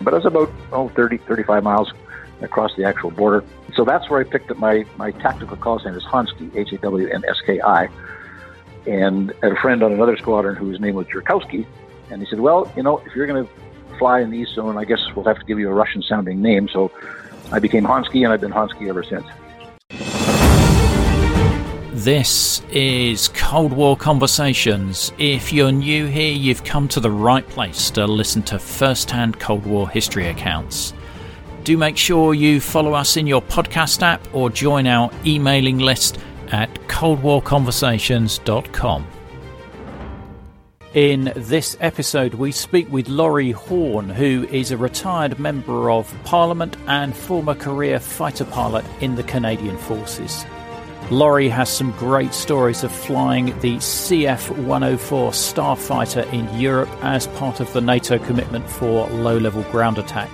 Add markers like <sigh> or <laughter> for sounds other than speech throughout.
but it was about oh, 30, 35 miles across the actual border. So that's where I picked up my, my tactical call sign is Hawnski, H A W N S K I. And I had a friend on another squadron whose name was Jurkowski. And he said, Well, you know, if you're going to fly in the East Zone, I guess we'll have to give you a Russian sounding name. So I became Hawnski, and I've been Hawnski ever since. This is Cold War Conversations. If you're new here, you've come to the right place to listen to first hand Cold War history accounts. Do make sure you follow us in your podcast app or join our emailing list at coldwarconversations.com. In this episode, we speak with Laurie Hawn, who is a retired member of Parliament and former career fighter pilot in the Canadian Forces. Laurie has some great stories of flying the CF 104 Starfighter in Europe as part of the NATO commitment for low level ground attack.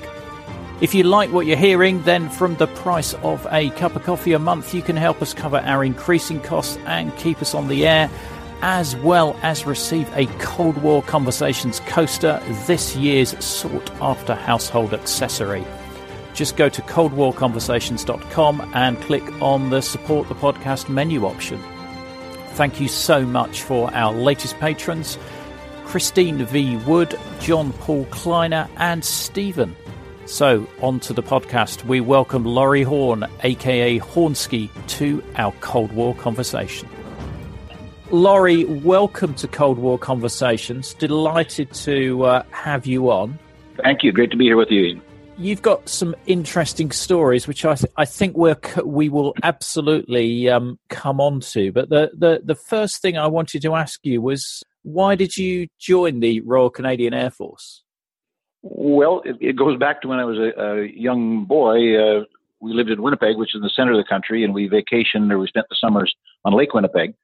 If you like what you're hearing, then from the price of a cup of coffee a month, you can help us cover our increasing costs and keep us on the air as well as receive a Cold War Conversations coaster, this year's sought after household accessory. Just go to coldwarconversations.com and click on the support the podcast menu option. Thank you so much for our latest patrons Christine V. Wood, John Paul Kleiner, and Stephen. So, on to the podcast. We welcome Laurie Hawn, aka Hawnski, to our Cold War conversation. Laurie, welcome to Cold War Conversations. Delighted to uh, have you on. Thank you. Great to be here with you. You've got some interesting stories, which I, th- I think we we will absolutely um, come on to. But the, the, the first thing I wanted to ask you was why did you join the Royal Canadian Air Force? Well, it, it goes back to when I was a, a young boy. Uh, we lived in Winnipeg, which is in the center of the country, and we vacationed or we spent the summers on Lake Winnipeg.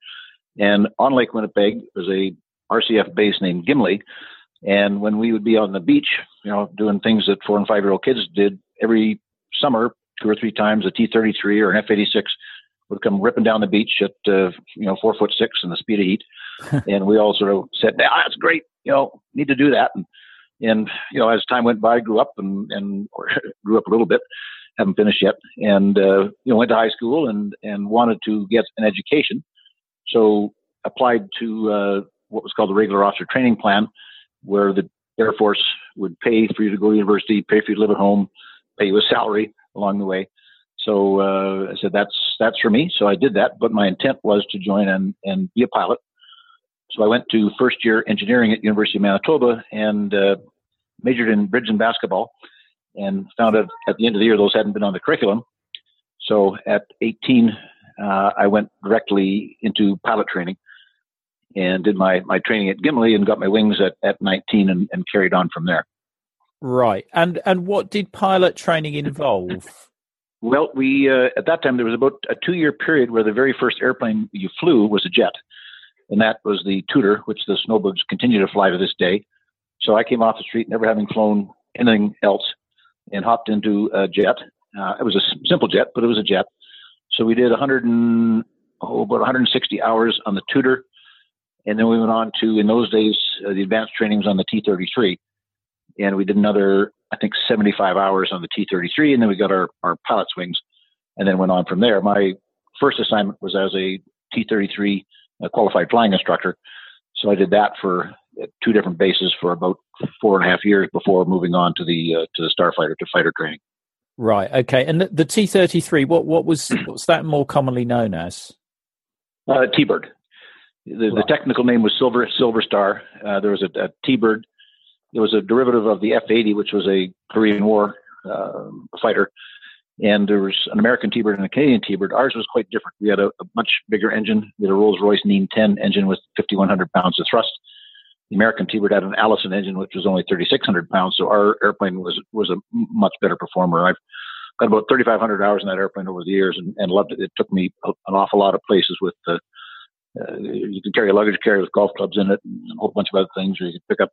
And on Lake Winnipeg was a RCAF base named Gimli. And when we would be on the beach, you know, doing things that four and five year old kids did every summer, two or three times, a T 33 or an F 86 would come ripping down the beach at, uh, you know, four foot six in the speed of heat. <laughs> and we all sort of said, ah, that's great. You know, need to do that. And, and, you know, as time went by, I grew up and, and <laughs> grew up a little bit, haven't finished yet. And, uh, you know, went to high school and, and wanted to get an education. So applied to uh, what was called the regular officer training plan, where the Air Force would pay for you to go to university, pay for you to live at home, pay you a salary along the way. So uh, I said that's that's for me. So I did that, but my intent was to join and and be a pilot. So I went to first year engineering at University of Manitoba and uh, majored in bridge and basketball, and found out at the end of the year those hadn't been on the curriculum. So at 18, uh, I went directly into pilot training and did my, my training at Gimli and got my wings at, at 19 and, and carried on from there. Right. And and what did pilot training involve? Well, we uh, at that time there was about a two year period where the very first airplane you flew was a jet, and that was the Tutor, which the snowbirds continue to fly to this day. So I came off the street, never having flown anything else, and hopped into a jet. Uh, it was a simple jet, but it was a jet, so we did 100 and, oh, about 160 hours on the Tutor. And then we went on to, in those days, uh, the advanced training was on the T 33. And we did another, I think, 75 hours on the T 33. And then we got our, our pilot's wings and then went on from there. My first assignment was as a T 33 uh, qualified flying instructor. So I did that for uh, two different bases for about four and a half years before moving on to the uh, to the starfighter to fighter training. Right. Okay. And the T thirty three. What what was <clears throat> what's that more commonly known as? Uh, T Bird. The, the, technical name was Silver Silver Star. Uh, there was a, a T Bird. There was a derivative of the F eighty, which was a Korean War uh, fighter, and there was an American T Bird and a Canadian T Bird. Ours was quite different. We had a, a much bigger engine. We had a Rolls Royce Nene 10 engine with 5,100 pounds of thrust. The American T-Bird had an Allison engine, which was only 3,600 pounds. So our airplane was was a much better performer. I've got about 3,500 hours in that airplane over the years and, and loved it. It took me an awful lot of places with uh, uh, you can carry a luggage carrier with golf clubs in it and a whole bunch of other things, or you can pick up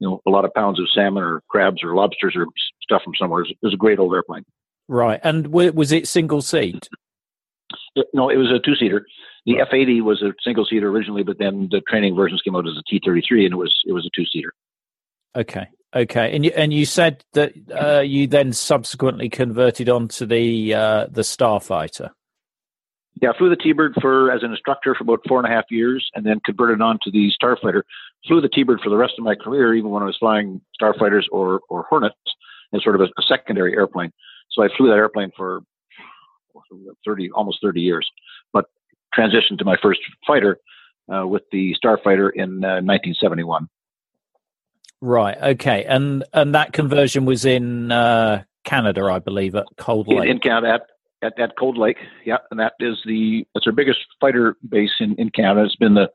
you know a lot of pounds of salmon or crabs or lobsters or stuff from somewhere. It was a great old airplane. Right, and was it single seat? It, no, it was a two seater. The F eighty was a single seater originally, but then the training versions came out as a T thirty three, and it was it was a two seater. Okay, Okay, and you and you said that uh, you then subsequently converted onto the uh, the Starfighter. Yeah, I flew the T-Bird for as an instructor for about four and a half years, and then converted on to the Starfighter. Flew the T-Bird for the rest of my career, even when I was flying Starfighters or or Hornets, as sort of a, a secondary airplane. So I flew that airplane for thirty, almost thirty years, but transitioned to my first fighter uh, with the Starfighter in uh, 1971. Right. Okay. And and that conversion was in uh, Canada, I believe, at Cold Lake. In, in Canada, at, at, at Cold Lake. Yeah, and that is the that's our biggest fighter base in, in Canada. It's been the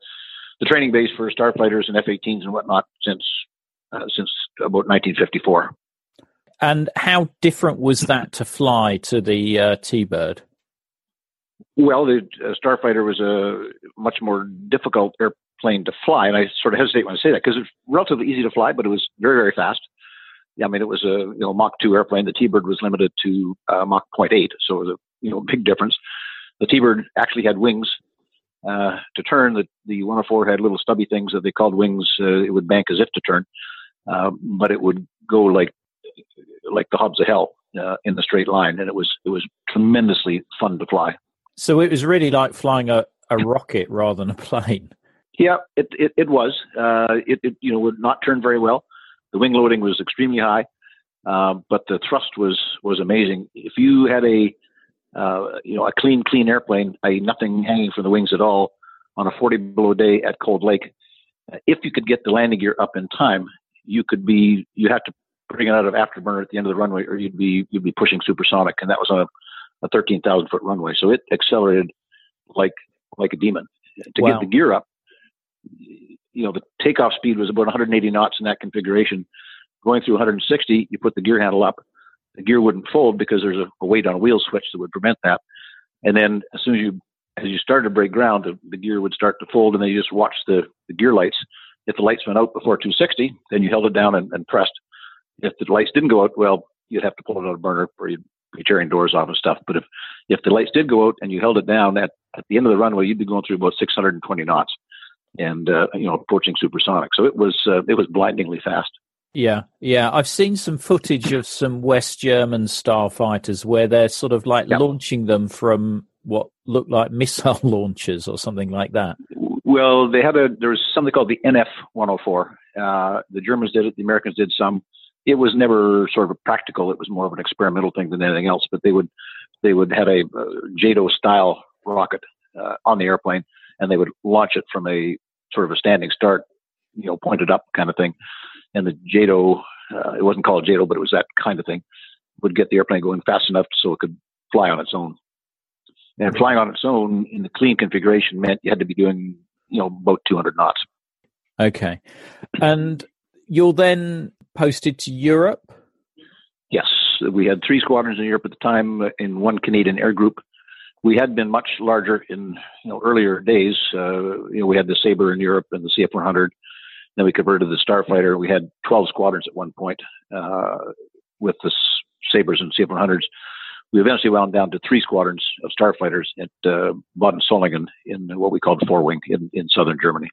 the training base for starfighters and F-18s and whatnot since uh, since about 1954. And how different was that to fly to the uh, T-Bird? Well, the uh, Starfighter was a much more difficult airplane to fly, and I sort of hesitate when I say that because it's relatively easy to fly, but it was very, very fast. Yeah, I mean, it was a you know Mach 2 airplane. The T-Bird was limited to uh, Mach 0.8, so it was a you know big difference. The T-Bird actually had wings uh, to turn. The the 104 had little stubby things that they called wings. Uh, it would bank as if to turn, uh, but it would go like like the hubs of hell uh, in the straight line, and it was it was tremendously fun to fly. So it was really like flying a, a rocket rather than a plane. Yeah, it it, it was. Uh, it, it you know would not turn very well. The wing loading was extremely high, uh, but the thrust was was amazing. If you had a uh, you know a clean clean airplane, a nothing hanging from the wings at all, on a 40 below day at Cold Lake, uh, if you could get the landing gear up in time, you could be you have to bring it out of afterburner at the end of the runway, or you'd be you'd be pushing supersonic, and that was on a a 13,000 foot runway. So it accelerated like like a demon. To wow. get the gear up, you know, the takeoff speed was about 180 knots in that configuration. Going through 160, you put the gear handle up. The gear wouldn't fold because there's a, a weight on a wheel switch that would prevent that. And then as soon as you as you started to break ground, the, the gear would start to fold, and then you just watch the, the gear lights. If the lights went out before 260, then you held it down and, and pressed. If the lights didn't go out, well, you'd have to pull it out burner or you'd be tearing doors off and stuff. But if if the lights did go out and you held it down at at the end of the runway, you'd be going through about 620 knots, and uh, you know approaching supersonic. So it was uh, it was blindingly fast. Yeah, yeah. I've seen some footage of some West German starfighters where they're sort of like yep. launching them from what looked like missile <laughs> launchers or something like that. Well, they had a there was something called the NF 104. Uh, the Germans did it. The Americans did some it was never sort of practical. It was more of an experimental thing than anything else. But they would they would have a, a JATO style rocket uh, on the airplane, and they would launch it from a sort of a standing start, you know, pointed up kind of thing. And the JATO, uh, it wasn't called JATO, but it was that kind of thing, would get the airplane going fast enough so it could fly on its own. And flying on its own in the clean configuration meant you had to be doing, you know, about 200 knots. Okay. And you'll then posted to Europe? Yes, we had three squadrons in Europe at the time uh, in one Canadian air group. We had been much larger in you know earlier days. Uh, you know, we had the Sabre in Europe and the CF-100. Then we converted to the Starfighter. We had 12 squadrons at one point uh, with the Sabres and CF-100s. We eventually wound down to three squadrons of starfighters at uh, Baden Soellingen in what we called Four Wing in, in southern Germany.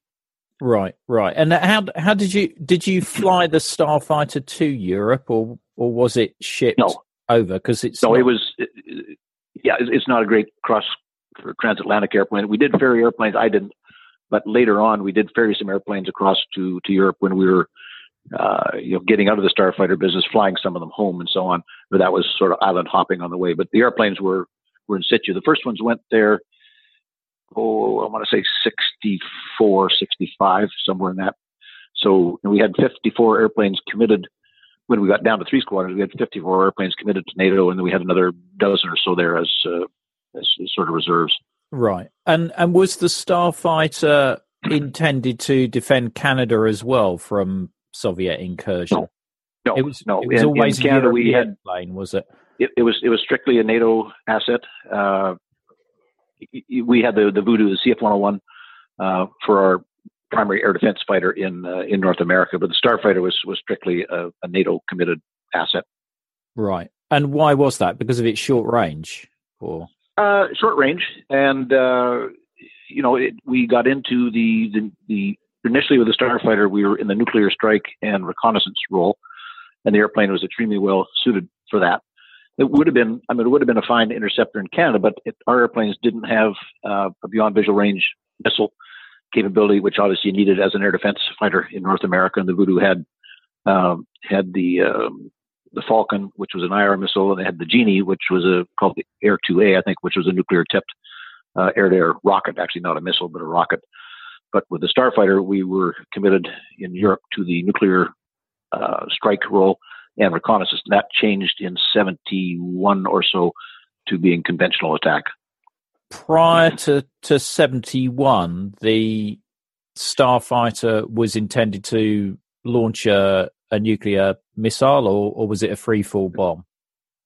Right, right. And how how did you did you fly the Starfighter to Europe, or or was it shipped no. over? Because it's no, not... it was. Yeah, it's not a great cross transatlantic airplane. We did ferry airplanes. I didn't, but later on we did ferry some airplanes across to to Europe when we were. Uh, you know, getting out of the starfighter business, flying some of them home, and so on. But that was sort of island hopping on the way. But the airplanes were were in situ. The first ones went there oh, I want to say 64, 65, somewhere in that. So we had 54 airplanes committed when we got down to three squadrons. We had 54 airplanes committed to NATO, and then we had another dozen or so there as, uh, as, as sort of reserves. Right, and and was the Starfighter intended to defend Canada as well from Soviet incursion? No, no, it was. No, it was in, always in Canada. we had plane, was it? it? It was. It was strictly a NATO asset. Uh, we had the the Voodoo, the CF-101, uh, for our primary air defense fighter in uh, in North America, but the Starfighter was was strictly a, a, NATO committed asset. Right, and why was that? Because of its short range, or uh, short range, and uh, you know, it, we got into the, the the initially with the Starfighter, we were in the nuclear strike and reconnaissance role. and the airplane was extremely well suited for that. It would have been, I mean, it would have been a fine interceptor in Canada, but it, our airplanes didn't have uh, a beyond visual range missile capability, which obviously needed as an air defense fighter in North America. And the Voodoo had um, had the um, the Falcon, which was an IR missile, and they had the Genie, which was a called the Air 2A, I think, which was a nuclear tipped uh, air to air rocket, actually not a missile, but a rocket. But with the Starfighter, we were committed in Europe to the nuclear uh, strike role and reconnaissance. And that changed in 71 or so to being conventional attack. Prior to, to 71, the Starfighter was intended to launch a, a nuclear missile, or, or was it a free fall bomb?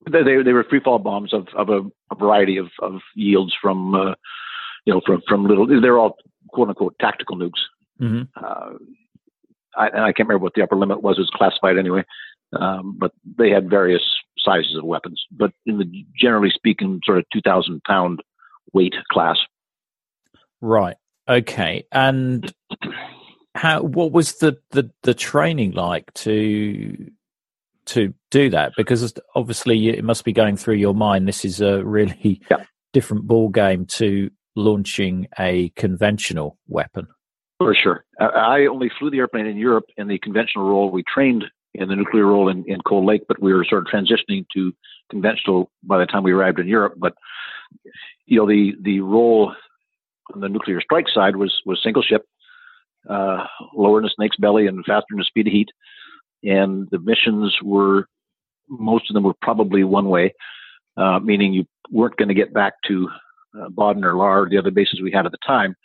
They, they, they were free fall bombs of, of a, a variety of, of yields from, uh, you know, from, from little, they're all quote unquote tactical nukes. Mm-hmm. Uh, I, and I can't remember what the upper limit was. It was classified anyway, um, but they had various sizes of weapons. But in the generally speaking, sort of two thousand pound weight class. Right. Okay. And how? What was the the the training like to to do that? Because obviously it must be going through your mind. This is a really yeah. different ball game to launching a conventional weapon. For sure. I only flew the airplane in Europe in the conventional role. We trained in the nuclear role in, in Cold Lake, but we were sort of transitioning to conventional by the time we arrived in Europe. But you know, the the role on the nuclear strike side was was single ship, uh, lower than a snake's belly and faster than the speed of heat, and the missions were most of them were probably one way, uh, meaning you weren't going to get back to uh, Baden or Lahr, the other bases we had at the time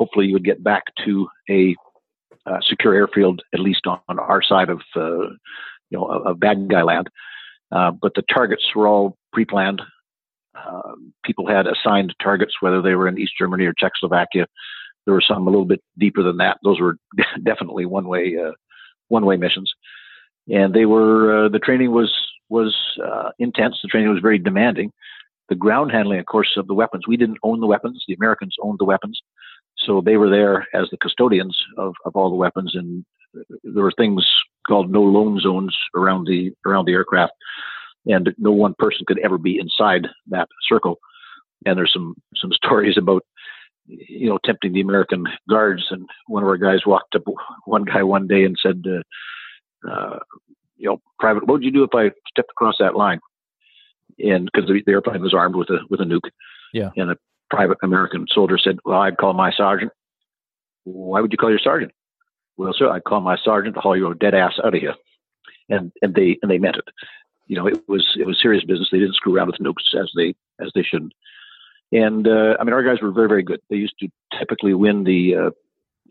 hopefully you would get back to a uh, secure airfield, at least on, on our side of uh, you know of bad guy land. Uh, but the targets were all pre-planned. Uh, people had assigned targets, whether they were in East Germany or Czechoslovakia. There were some a little bit deeper than that. Those were <laughs> definitely one-way uh, one-way missions, and they were uh, the training was was intense. The training was very demanding. The ground handling, of course, of the weapons. We didn't own the weapons. The Americans owned the weapons. So they were there as the custodians of, of all the weapons, and there were things called no lone zones around the around the aircraft, and no one person could ever be inside that circle. And there's some some stories about you know tempting the American guards, and one of our guys walked up one guy one day and said, uh, uh, you know, private, what would you do if I stepped across that line? And because the, the airplane was armed with a with a nuke, yeah, and a private American soldier said, Well, I'd call my sergeant. Why would you call your sergeant? Well, sir, I'd call my sergeant to haul your dead ass out of here. And and they and they meant it. You know, it was it was serious business. They didn't screw around with nukes as they as they shouldn't. And uh, I mean, our guys were very very good. They used to typically win the uh,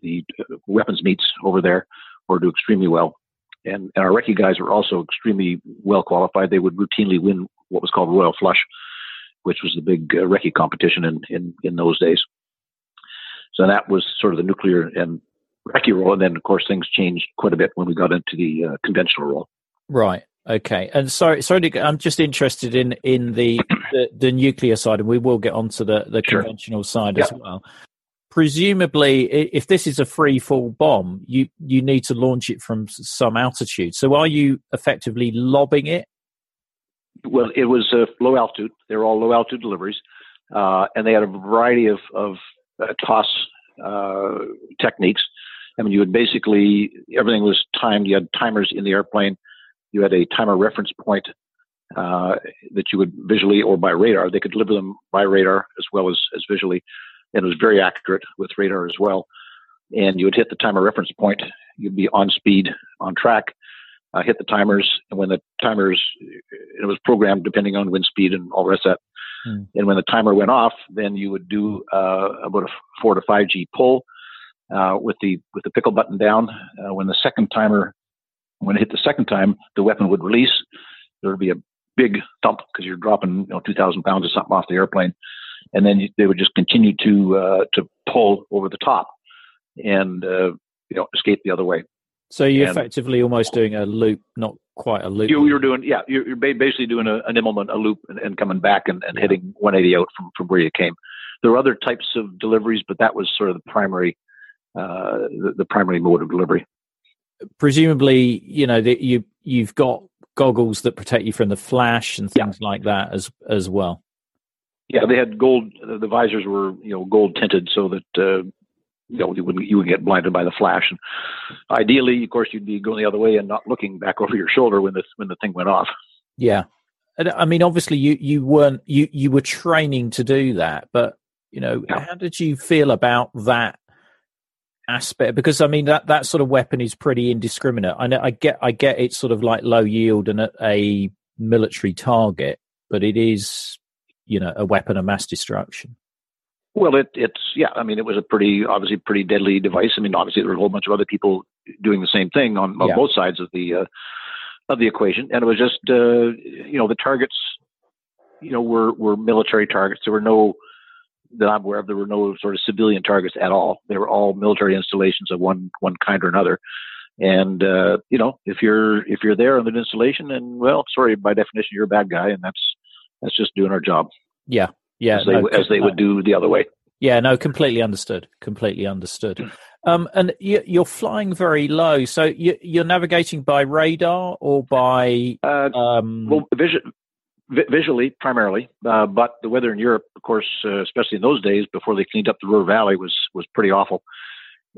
the weapons meets over there, or do extremely well. And, and our recce guys were also extremely well qualified. They would routinely win what was called Royal Flush, which was the big uh, recce competition in, in, in those days. So that was sort of the nuclear and recce role. And then, of course, things changed quite a bit when we got into the uh, conventional role. Right. Okay. And sorry, sorry, to, I'm just interested in in the, the, the nuclear side, and we will get onto the the sure. conventional side yeah. as well. Presumably, if this is a free fall bomb, you you need to launch it from some altitude. So, are you effectively lobbing it well, it was uh, low altitude. They were all low altitude deliveries, uh, and they had a variety of, of uh, toss uh, techniques. I mean, you would basically everything was timed. You had timers in the airplane. You had a timer reference point uh, that you would visually or by radar. They could deliver them by radar as well as, as visually, and it was very accurate with radar as well. And you would hit the timer reference point. You'd be on speed, on track, uh, hit the timers, and when the timers, it was programmed depending on wind speed and all the rest of that. Mm. And when the timer went off, then you would do uh, about a four to five G pull uh, with the with the pickle button down. Uh, when the second timer, when it hit the second time, the weapon would release. There would be a big thump because you're dropping you know 2,000 pounds or something off the airplane, and then you, they would just continue to uh, to pull over the top and uh, you know escape the other way. So you're and effectively almost doing a loop, not quite a loop. You, are doing, yeah, you're, basically doing a, an Immelmann, a loop, and, and coming back and, and, hitting 180 out from, from where you came. There were other types of deliveries, but that was sort of the primary, uh, the, the, primary mode of delivery. Presumably, you know, the, you you've got goggles that protect you from the flash and things yeah. like that as as well. Yeah, they had gold. The visors were you know gold tinted so that uh, you know you wouldn't you would get blinded by the flash. And ideally, of course, you'd be going the other way and not looking back over your shoulder when this when the thing went off. Yeah, I mean, obviously, you you weren't you you were training to do that, but you know, yeah. how did you feel about that aspect? Because I mean, that that sort of weapon is pretty indiscriminate. I know, I get, I get it's sort of like low yield and a, a military target, but it is, you know, a weapon of mass destruction. Well, it, it's yeah. I mean, it was a pretty obviously pretty deadly device. I mean, obviously there were a whole bunch of other people doing the same thing on, on yeah. both sides of the uh, of the equation, and it was just uh, you know the targets, you know, were were military targets. There were no that I'm aware of, there were no sort of civilian targets at all. They were all military installations of one one kind or another. And uh, you know, if you're if you're there on an installation, and well, sorry, by definition, you're a bad guy, and that's that's just doing our job. Yeah, yeah, as they, no, as they would do the other way. Yeah, no, completely understood. Completely understood. Um, and you, are flying very low, so you, are navigating by radar or by uh, um, well, vision, vi- visually primarily, uh, but the weather in Europe, of course, uh, especially in those days before they cleaned up the Ruhr Valley, was was pretty awful,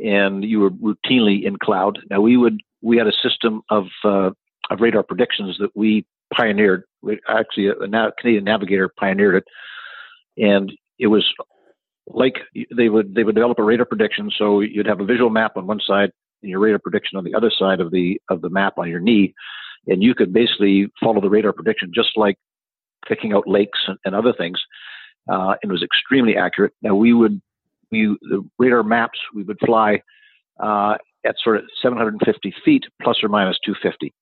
and you were routinely in cloud. Now we would we had a system of uh, of radar predictions that we pioneered. We, actually, a, a Canadian navigator pioneered it, and it was like they would they would develop a radar prediction. So you'd have a visual map on one side and your radar prediction on the other side of the of the map on your knee, and you could basically follow the radar prediction just like picking out lakes and, and other things, uh, and was extremely accurate. Now we would we the radar maps we would fly uh, at sort of 750 feet plus or minus 250.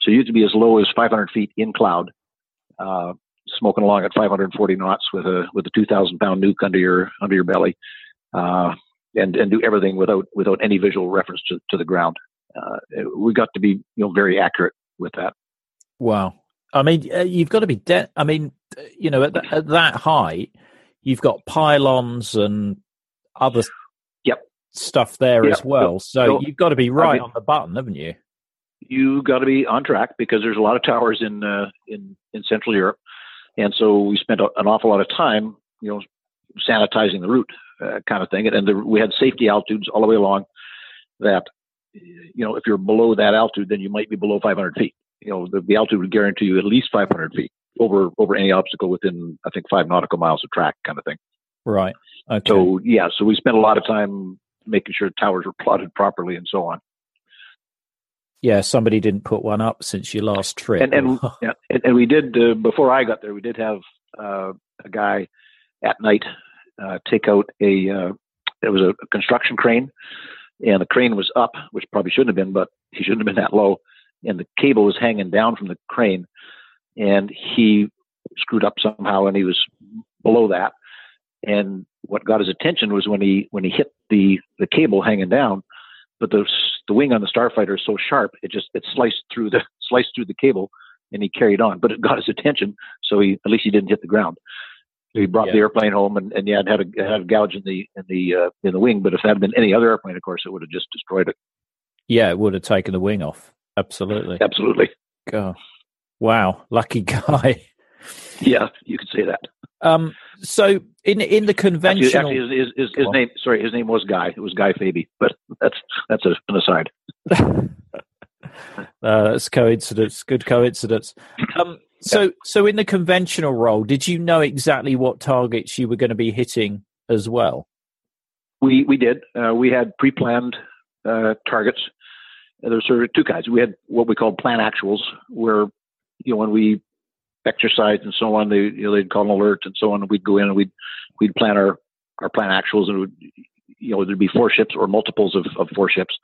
So you could be as low as 500 feet in cloud, uh, smoking along at 540 knots with a with a 2,000 pound nuke under your under your belly, uh, and and do everything without without any visual reference to, to the ground. Uh, we got to be you know very accurate with that. Wow, I mean, uh, you've got to be dead. I mean, you know, at, at, that height, you've got pylons and other yep. stuff there yep. as well. So, so, you've got to be right I mean, on the button, haven't you? You've got to be on track because there's a lot of towers in uh, in in Central Europe, and so we spent an awful lot of time, you know, sanitizing the route, uh, kind of thing. And, and the, we had safety altitudes all the way along. That, you know, if you're below that altitude, then you might be below 500 feet you know, the, the altitude would guarantee you at least 500 feet over over any obstacle within, I think, five nautical miles of track, kind of thing. Right. Okay. So yeah, so we spent a lot of time making sure towers were plotted properly and so on. Yeah, somebody didn't put one up since your last trip. And and, <laughs> yeah, and, and we did uh, before I got there. We did have uh, a guy at night uh, take out a uh, it was a construction crane, and the crane was up, which probably shouldn't have been, but he shouldn't have been that low and the cable was hanging down from the crane, and he screwed up somehow, and he was below that. And what got his attention was when he when he hit the the cable hanging down, but the the wing on the starfighter is so sharp it just it sliced through the <laughs> sliced through the cable, and he carried on. But it got his attention, so he at least he didn't hit the ground. So he brought yeah. the airplane home, and, and yeah, it had a it had a gouge in the in the uh, in the wing. But if it had been any other airplane, of course, it would have just destroyed it. Yeah, it would have taken the wing off. Absolutely. Absolutely. God. Wow. Lucky guy. <laughs> Yeah, you could say that. Um, so in in the conventional, actually, actually his, his, his, his name, sorry, his name was Guy. It was Guy Faby, but that's that's an aside. <laughs> uh, that's coincidence. Good coincidence. Um, so yeah. so in the conventional role, did you know exactly what targets you were going to be hitting as well? We we did. Uh, we had pre-planned uh, targets there's sort of two kinds. We had what we called plan actuals, where you know when we exercised and so on, they you know they'd call an alert and so on, and we'd go in and we'd we'd plan our our plan actuals, and would, you know there'd be four ships or multiples of, of four ships.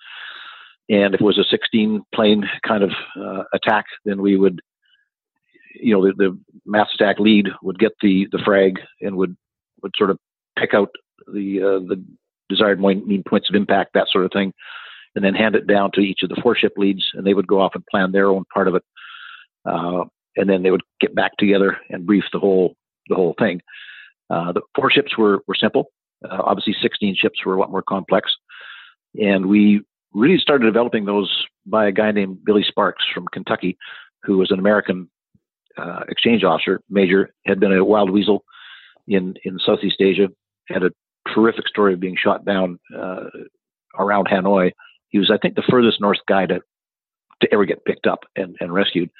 And if it was a 16 plane kind of uh, attack, then we would, you know, the, the mass attack lead would get the the frag and would would sort of pick out the uh, the desired mean points of impact, that sort of thing and then hand it down to each of the four ship leads, and they would go off and plan their own part of it. Uh, and then they would get back together and brief the whole the whole thing. Uh, the four ships were were simple. Uh, obviously, 16 ships were a lot more complex, and we really started developing those by a guy named Billy Sparks from Kentucky, who was an American uh, exchange officer, major, had been a wild weasel in, in Southeast Asia, had a terrific story of being shot down uh, around Hanoi. He was, I think, the furthest north guy to, to ever get picked up and, and rescued.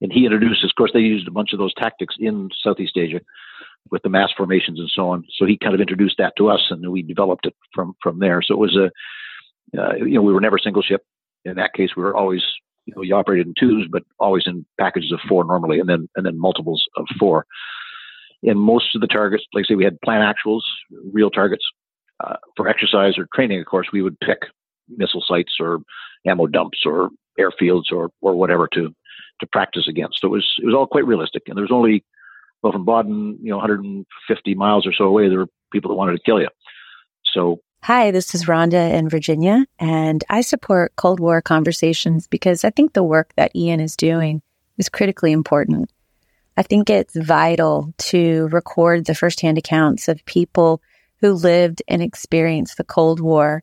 And he introduced, of course, they used a bunch of those tactics in Southeast Asia with the mass formations and so on. So he kind of introduced that to us, and we developed it from from there. So it was a, uh, you know, we were never single ship. In that case, we were always, you know, you operated in twos, but always in packages of four normally, and then and then multiples of four. And most of the targets, like say, we had plan actuals, real targets uh, for exercise or training. Of course, we would pick missile sites or ammo dumps or airfields or or whatever to to practice against. So it was it was all quite realistic, and there was only well from Baden, you know, 150 miles or so away, there were people that wanted to kill you. So. Hi, this is Rhonda in Virginia, and I support Cold War conversations because I think the work that Ian is doing is critically important. I think it's vital to record the firsthand accounts of people who lived and experienced the Cold War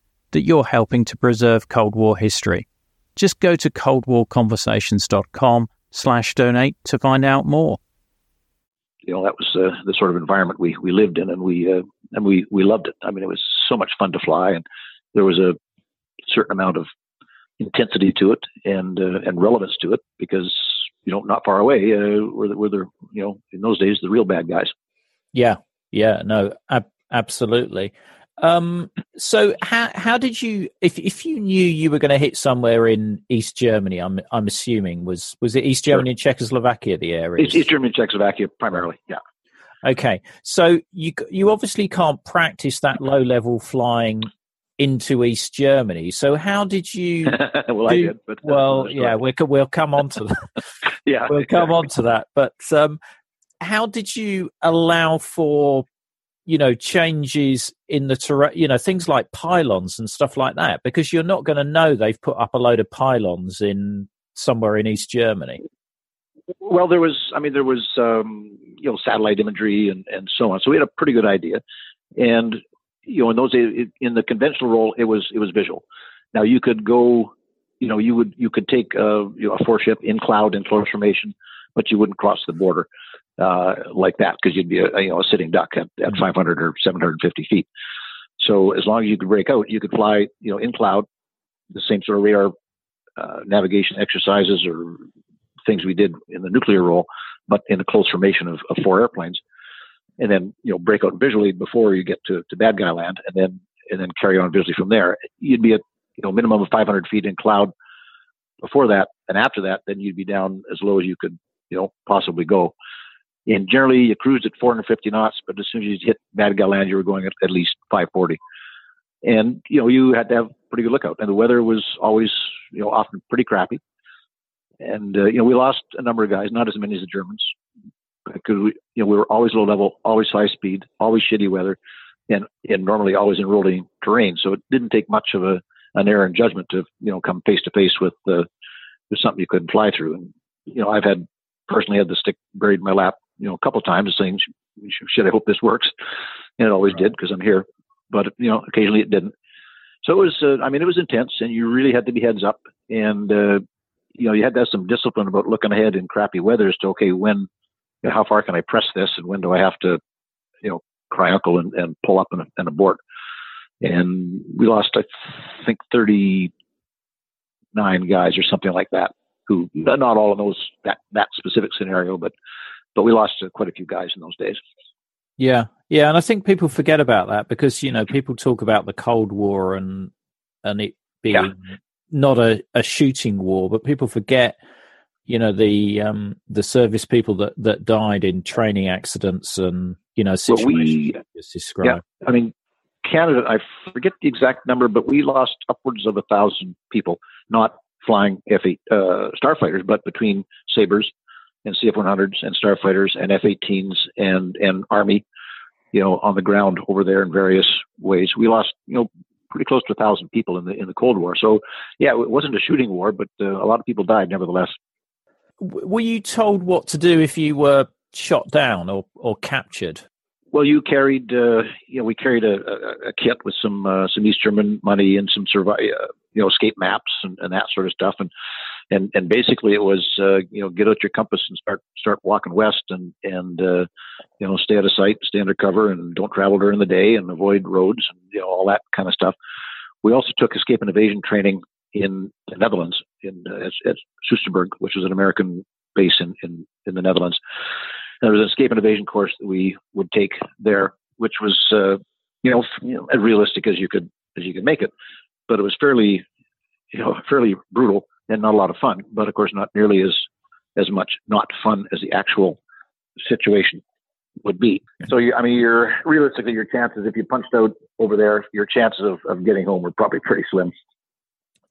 that you're helping to preserve Cold War history. Just go to coldwarconversations.com slash donate to find out more. You know, that was uh, the sort of environment we, we lived in and we, uh, and we, we loved it. I mean, it was so much fun to fly and there was a certain amount of intensity to it and, uh, and relevance to it because, you know, not far away, uh, were the, were the, you know, in those days, the real bad guys. Yeah. Yeah. No, ab- absolutely. Um, so how how did you if if you knew you were going to hit somewhere in East Germany? I'm I'm assuming was was it East Germany sure. and Czechoslovakia the area? East, East Germany and Czechoslovakia primarily. Yeah. Okay, so you you obviously can't practice that low level flying into East Germany. So how did you? <laughs> well, do, I did. But well, yeah, we will we'll come on to that. <laughs> yeah, we'll come on to that. But um, how did you allow for you know changes in the terrain you know things like pylons and stuff like that because you're not going to know they've put up a load of pylons in somewhere in east germany. Well there was i mean there was um, you know satellite imagery and and so on. So we had a pretty good idea. And you know in those days in the conventional role it was it was visual. Now you could go you know you would you could take a, you know, a four ship in cloud in close formation but you wouldn't cross the border uh, like that because you'd be a, you know a sitting duck at, at mm-hmm. 500 or 750 feet. So as long as you could break out, you could fly you know in cloud, the same sort of radar uh, navigation exercises or things we did in the nuclear role, but in a close formation of, of four airplanes, and then you know break out visually before you get to, to bad guy land, and then and then carry on visually from there. You'd be at you know minimum of 500 feet in cloud before that, and after that, then you'd be down as low as you could you know possibly go. And generally, you cruised at 450 knots, but as soon as you hit Guy Land, you were going at, at least 540. And you know, you had to have pretty good lookout, and the weather was always, you know, often pretty crappy. And uh, you know, we lost a number of guys, not as many as the Germans, because we, you know, we were always low level, always high speed, always shitty weather, and and normally always in rolling terrain. So it didn't take much of a an error in judgment to you know come face to face with uh, with something you couldn't fly through. And you know, I've had personally had the stick buried in my lap you know, a couple of times saying, should I hope this works? And it always right. did because I'm here. But, you know, occasionally it didn't. So it was, uh, I mean, it was intense and you really had to be heads up. And, uh, you know, you had to have some discipline about looking ahead in crappy weather as to, okay, when, you know, how far can I press this and when do I have to, you know, cry uncle and, and pull up and, and abort. And we lost, I think, 39 guys or something like that who, not all of those, that, that specific scenario, but but we lost uh, quite a few guys in those days. Yeah, yeah, and I think people forget about that because you know people talk about the Cold War and and it being yeah. not a, a shooting war, but people forget you know the um the service people that that died in training accidents and you know situations well, we, described. Yeah, I mean Canada, I forget the exact number, but we lost upwards of a thousand people, not flying F-8 uh, starfighters, but between Sabres and CF-100s and starfighters and F-18s and and Army, you know, on the ground over there in various ways. We lost, you know, pretty close to a thousand people in the in the Cold War. So, yeah, it wasn't a shooting war, but uh, a lot of people died nevertheless. Were you told what to do if you were shot down or or captured? Well, you carried, uh, you know, we carried a, a, a kit with some uh, some East German money and some survive, uh, you know, escape maps and, and that sort of stuff, and and and basically it was, uh, you know, get out your compass and start start walking west, and and uh, you know, stay out of sight, stay under cover, and don't travel during the day, and avoid roads, and you know, all that kind of stuff. We also took escape and evasion training in the Netherlands, in uh, at, at Soesterberg, which is an American base in in, in the Netherlands. There was an escape and evasion course that we would take there, which was uh, you, know, you know as realistic as you could as you could make it, but it was fairly you know fairly brutal and not a lot of fun. But of course, not nearly as as much not fun as the actual situation would be. So, you, I mean, you're realistically your chances if you punched out over there, your chances of, of getting home were probably pretty slim.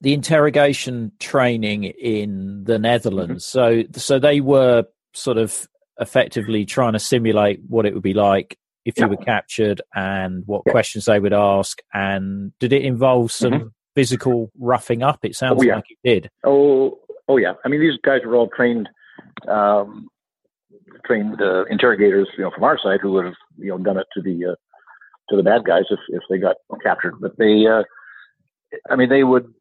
The interrogation training in the Netherlands, mm-hmm. so so they were sort of effectively trying to simulate what it would be like if you were captured and what yeah. questions they would ask. And did it involve some mm-hmm. Physical roughing up? It sounds oh, yeah. like it did. Oh, oh yeah. I mean, these guys were all trained, um, trained uh, interrogators, you know, from our side who would have, you know, done it to the uh, to the bad guys if if they got captured. But they, uh, I mean, they would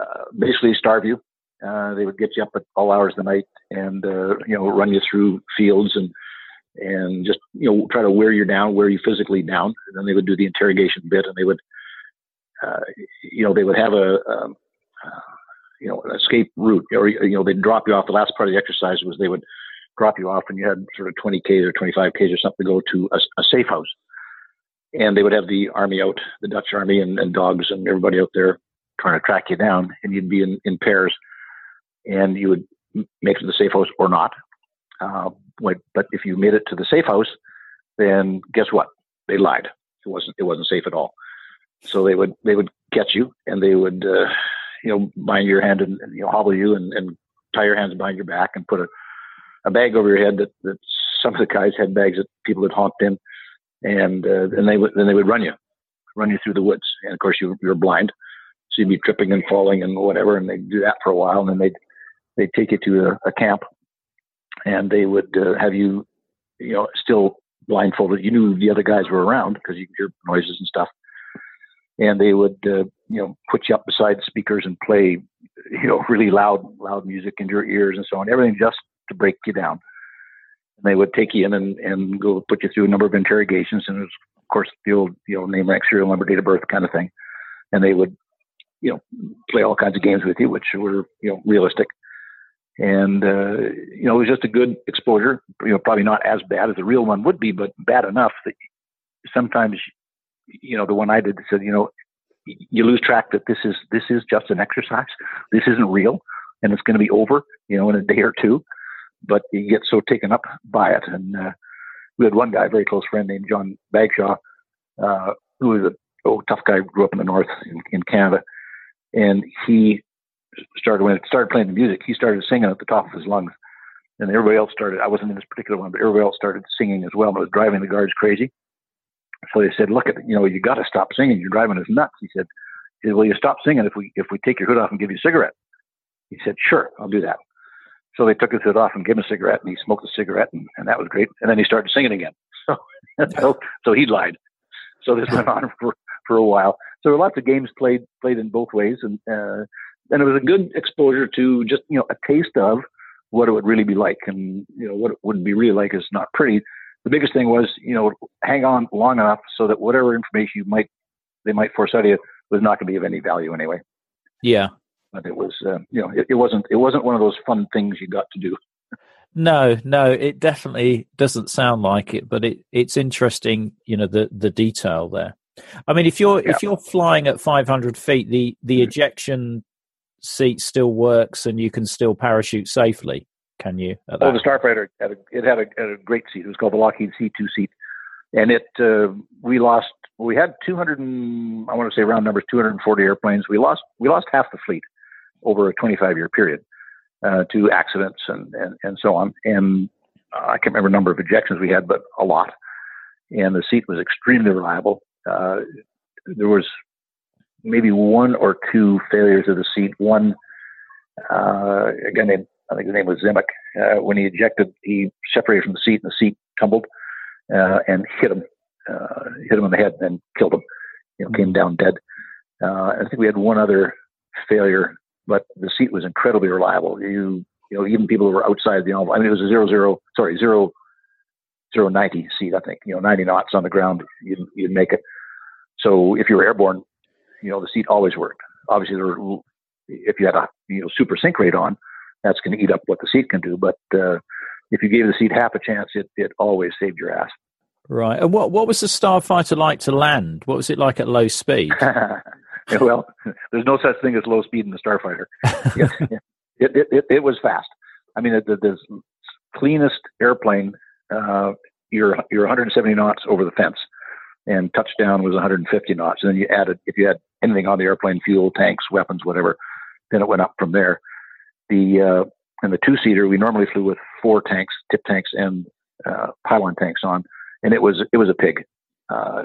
uh, basically starve you. Uh, they would get you up at all hours of the night and uh, you know run you through fields and and just you know try to wear you down, wear you physically down. And then they would do the interrogation bit, and they would uh, you know they would have a, um, uh, you know an escape route, or you know they'd drop you off. The last part of the exercise was they would drop you off, and you had sort of 20 k's or 25 k's or something to go to a, a safe house. And they would have the army out, the Dutch army and, and dogs and everybody out there trying to track you down, and you'd be in, in pairs and you would make it to the safe house or not. Uh, but if you made it to the safe house, then guess what? They lied. It wasn't it wasn't safe at all. So they would they would catch you and they would uh, you know bind your hand and, and you know hobble you and, and, tie your hands behind your back and put a, a bag over your head that, that some of the guys had bags that people had honked in. And uh, then they would then they would run you run you through the woods. And of course you you're blind. So you'd be tripping and falling and whatever. And they'd do that for a while and then they'd they'd take you to a, a camp. And they would uh, have you, you know, still blindfolded. You knew the other guys were around because you could hear noises and stuff. And they would, uh, you know, put you up beside speakers and play, you know, really loud, loud music in your ears and so on. Everything just to break you down. And they would take you in and, and go put you through a number of interrogations. And it was, of course, the old, you know, name, rank, serial number, date of birth kind of thing. And they would, you know, play all kinds of games with you, which were, you know, realistic and uh, you know it was just a good exposure. You know, probably not as bad as the real one would be, but bad enough that sometimes, you know, the one I did said, you know, you lose track that this is this is just an exercise. This isn't real, and it's going to be over, you know, in a day or two. But you get so taken up by it, and uh, we had one guy, a very close friend named John Bagshaw, uh, who was a oh, tough guy, grew up in the north in, in Canada, and he started when it started playing the music, he started singing at the top of his lungs, and everybody else started. I wasn't in this particular one, but everybody else started singing as well. And it was driving the guards crazy. So they said, "Look at you know, you got to stop singing. You're driving us nuts." He said, he said, "Well, you stop singing if we if we take your hood off and give you a cigarette." He said, "Sure, I'll do that." So they took his hood off and gave him a cigarette, and he smoked the cigarette, and, and that was great. And then he started singing again. <laughs> So, so, so he lied. So this went on for for a while. So there were lots of games played played in both ways, and uh, and it was a good exposure to just you know a taste of what it would really be like, and you know what it would be really like is not pretty. The biggest thing was you know hang on long enough so that whatever information you might they might force out of you was not going to be of any value anyway. Yeah, but it was uh, you know it, it wasn't it wasn't one of those fun things you got to do. <laughs> No, no, it definitely doesn't sound like it, but it, it's interesting, you know, the, the detail there. I mean, if you're yeah. if you're flying at 500 feet, the the mm-hmm. ejection seat still works and you can still parachute safely? Can you? Oh, the Starfighter had a, it had a, had a great seat. It was called the Lockheed C2 seat, and it uh, we lost. We had 200. And, I want to say round numbers, 240 airplanes. We lost we lost half the fleet over a 25 year period uh, to accidents and, and and so on. And uh, I can't remember the number of ejections we had, but a lot. And the seat was extremely reliable. Uh, there was maybe one or two failures of the seat. One, uh, again, I think his name was Zimek. Uh, when he ejected, he separated from the seat, and the seat tumbled uh, and hit him, uh, hit him on the head, and killed him. You know, came down dead. Uh, I think we had one other failure, but the seat was incredibly reliable. You, you know, even people who were outside the envelope. I mean, it was a zero zero, sorry, zero zero ninety seat. I think you know, ninety knots on the ground, you'd, you'd make it. So if you were airborne, you know, the seat always worked. Obviously, there were, if you had a you know super sink rate on, that's going to eat up what the seat can do. But uh, if you gave the seat half a chance, it it always saved your ass. Right. And what what was the Starfighter like to land? What was it like at low speed? <laughs> well, there's no such thing as low speed in the Starfighter. <laughs> it, it, it, it, was fast. I mean, the, the cleanest airplane, uh, you're, you're 170 knots over the fence, and touchdown was 150 knots. And then you added, if you had anything on the airplane, fuel, tanks, weapons, whatever, then it went up from there. The uh, and the two seater, we normally flew with four tanks, tip tanks, and uh, pylon tanks on, and it was it was a pig. Uh,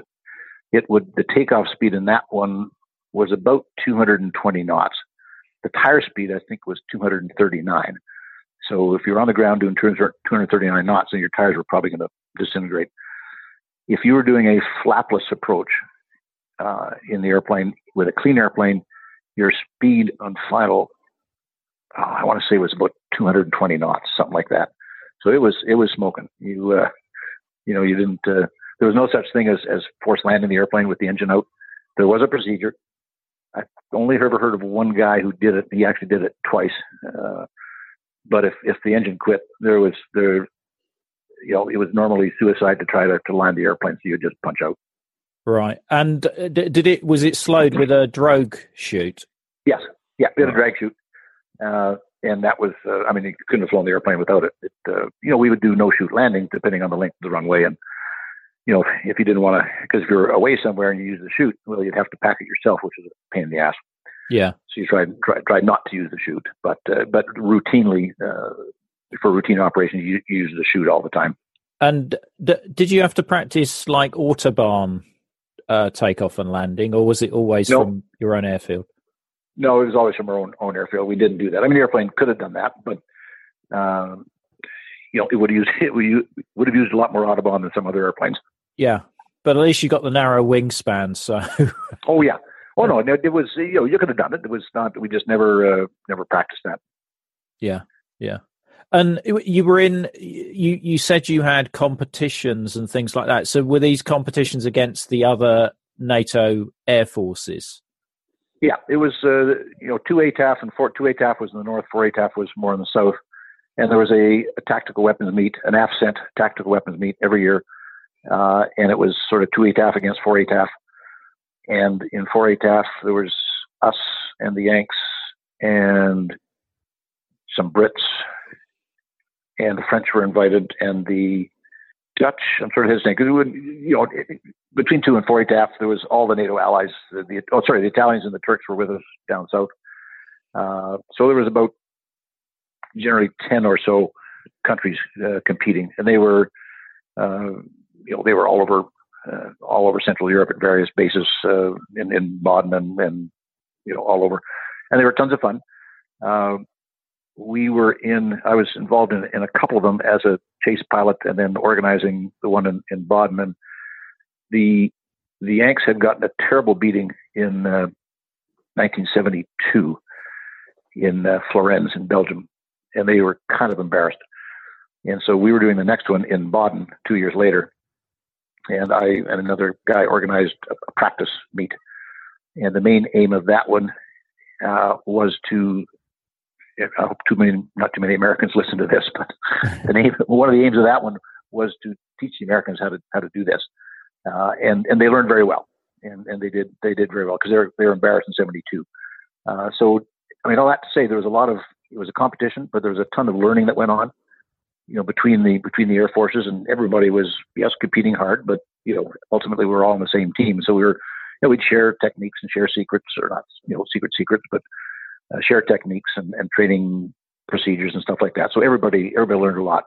it would the takeoff speed in that one was about 220 knots. The tire speed, I think, was 239. So if you're on the ground doing 239 knots, then your tires were probably going to disintegrate. If you were doing a flapless approach uh, in the airplane with a clean airplane, your speed on final, oh, I want to say it was about 220 knots, something like that. So it was it was smoking. You uh, you know you didn't. Uh, there was no such thing as as forced landing the airplane with the engine out. There was a procedure. I've only ever heard of one guy who did it. He actually did it twice. Uh, but if, if the engine quit, there was there, you know, it was normally suicide to try to, to land the airplane. So you just punch out. Right. And uh, did it was it slowed with a drogue chute? Yes. Yeah, we had a drag chute. Uh, and that was, uh, I mean, you couldn't have flown the airplane without it. it uh, you know, we would do no shoot landing depending on the length of the runway and you know, if you didn't want to, because if you're away somewhere and you use the chute, well, you'd have to pack it yourself, which is a pain in the ass. Yeah. So you try try, try not to use the chute, but uh, but routinely uh, for routine operations, you, you, use the chute all the time. And d- did you have to practice like autobahn uh, takeoff and landing, or was it always no. from your own airfield? No, it was always from our own own airfield. We didn't do that. I mean, the airplane could have done that, but um, you know, it would use <laughs> it would, would have used a lot more autobahn than some other airplanes. Yeah, but at least you got the narrow wingspan. So. <laughs> oh yeah. Oh no, it was you know you could have done it. It was not. We just never uh, never practiced that. Yeah, yeah. And you were in. You you said you had competitions and things like that. So were these competitions against the other NATO air forces? Yeah, it was. Uh, you know, two ATAF and four two ATAF was in the north, four ATAF was more in the south, and there was a, a tactical weapons meet, an AFCENT tactical weapons meet every year uh, and it was sort of two ATAF against four ATAF. And in four ATAF, there was us and the Yanks and some Brits, and the French were invited, and the Dutch. I'm sort of hesitating because you know between two and four ATAF, there was all the NATO allies. The, the oh, sorry, the Italians and the Turks were with us down south. Uh, so there was about generally ten or so countries uh, competing, and they were uh, you know, they were all over, uh, all over Central Europe at various bases uh, in, in Baden and, and, you know, all over. And they were tons of fun. We were in, I was involved in, in a couple of them as a chase pilot and then organizing the one in, in Baden. And the, the Yanks had gotten a terrible beating in 1972 uh, in uh, in Belgium. And they were kind of embarrassed. And so we were doing the next one in Baden two years later and I and another guy organized a, practice meet. And the main aim of that one uh, was to. I hope too many, not too many Americans listen to this, but <laughs> the name, one of the aims of that one was to teach the Americans how to how to do this, uh, and and they learned very well, and and they did they did very well because they're they're embarrassed in '72. Uh, so I mean, all that to say, there was a lot of it was a competition, but there was a ton of learning that went on you know between the between the air forces and everybody was yes competing hard but you know, ultimately we were all on the same team. So we were, you know, we'd share techniques and share secrets, or not, you know, secret secrets, but uh, share techniques and, and training procedures and stuff like that. So everybody, everybody learned a lot,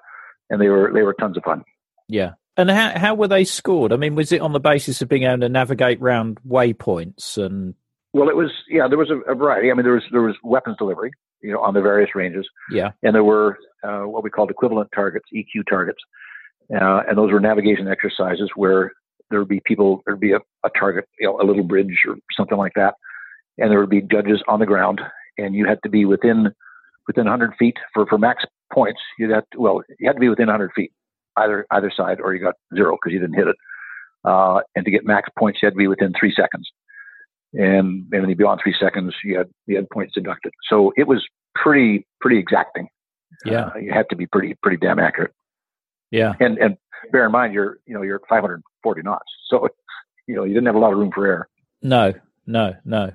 and they were they were tons of fun. Yeah. And how how were they scored? I mean, was it on the basis of being able to navigate round waypoints and? Well, it was yeah. There was a, a variety. I mean, there was there was weapons delivery, you know, on the various ranges. Yeah. And there were uh, what we called equivalent targets, EQ targets, uh, and those were navigation exercises where there would be people, there'd be a, a target, you know, a little bridge or something like that, and there would be judges on the ground, and you had to be within within 100 feet for for max points. You'd have to, well, you had to be within 100 feet either either side, or you got zero because you didn't hit it. Uh, and to get max points, you had to be within three seconds. And and beyond three seconds, you had you had points deducted. So it was pretty pretty exacting. Yeah, uh, you had to be pretty pretty damn accurate. Yeah, and and bear in mind you're you know you're at 540 knots, so you know you didn't have a lot of room for error. No, no, no.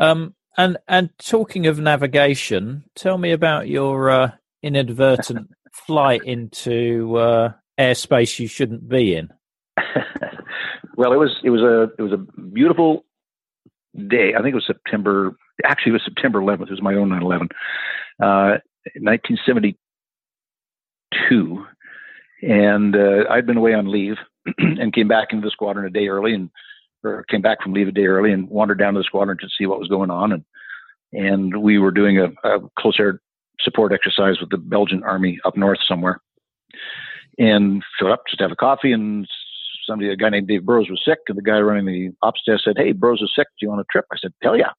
Um, and and talking of navigation, tell me about your uh, inadvertent <laughs> flight into uh, airspace you shouldn't be in. <laughs> well, it was it was a it was a beautiful day. I think it was September. Actually, it was September 11th. It was my own 9/11, uh, 1972, and uh, I'd been away on leave <clears throat> and came back into the squadron a day early and or came back from leave a day early and wandered down to the squadron to see what was going on. And and we were doing a, a close air support exercise with the Belgian army up north somewhere and showed up just to have a coffee. And somebody a guy named Dave Burrows was sick and the guy running the ops desk said hey Burrows is sick. Do you want a trip? I said hell yeah.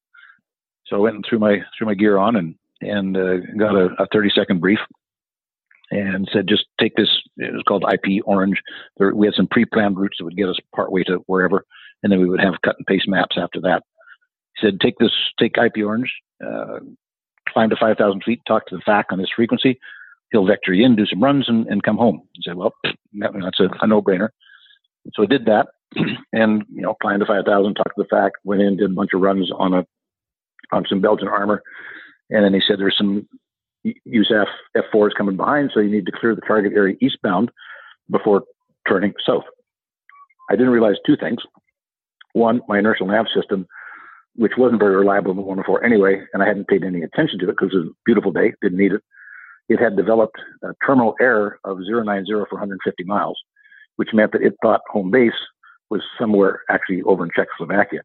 So I went and threw my threw my gear on and and uh, got a, a 30 second brief and said, just take this. It was called IP Orange. There, we had some pre-planned routes that would get us partway to wherever, and then we would have cut and paste maps after that. He said, take this, take IP Orange, uh, climb to 5,000 feet, talk to the FAC on this frequency. He'll vector you in, do some runs, and, and come home. He said, well, that's a, a no-brainer. So I did that, <clears throat> and you know, climbed to 5,000, talked to the FAC, went in, did a bunch of runs on a on some Belgian armor, and then he said, there's some USAF F4s coming behind, so you need to clear the target area eastbound before turning south. I didn't realize two things. One, my inertial nav system, which wasn't very reliable in the 104 anyway, and I hadn't paid any attention to it because it was a beautiful day, didn't need it. It had developed a terminal error of 090 for 150 miles, which meant that it thought home base was somewhere actually over in Czechoslovakia.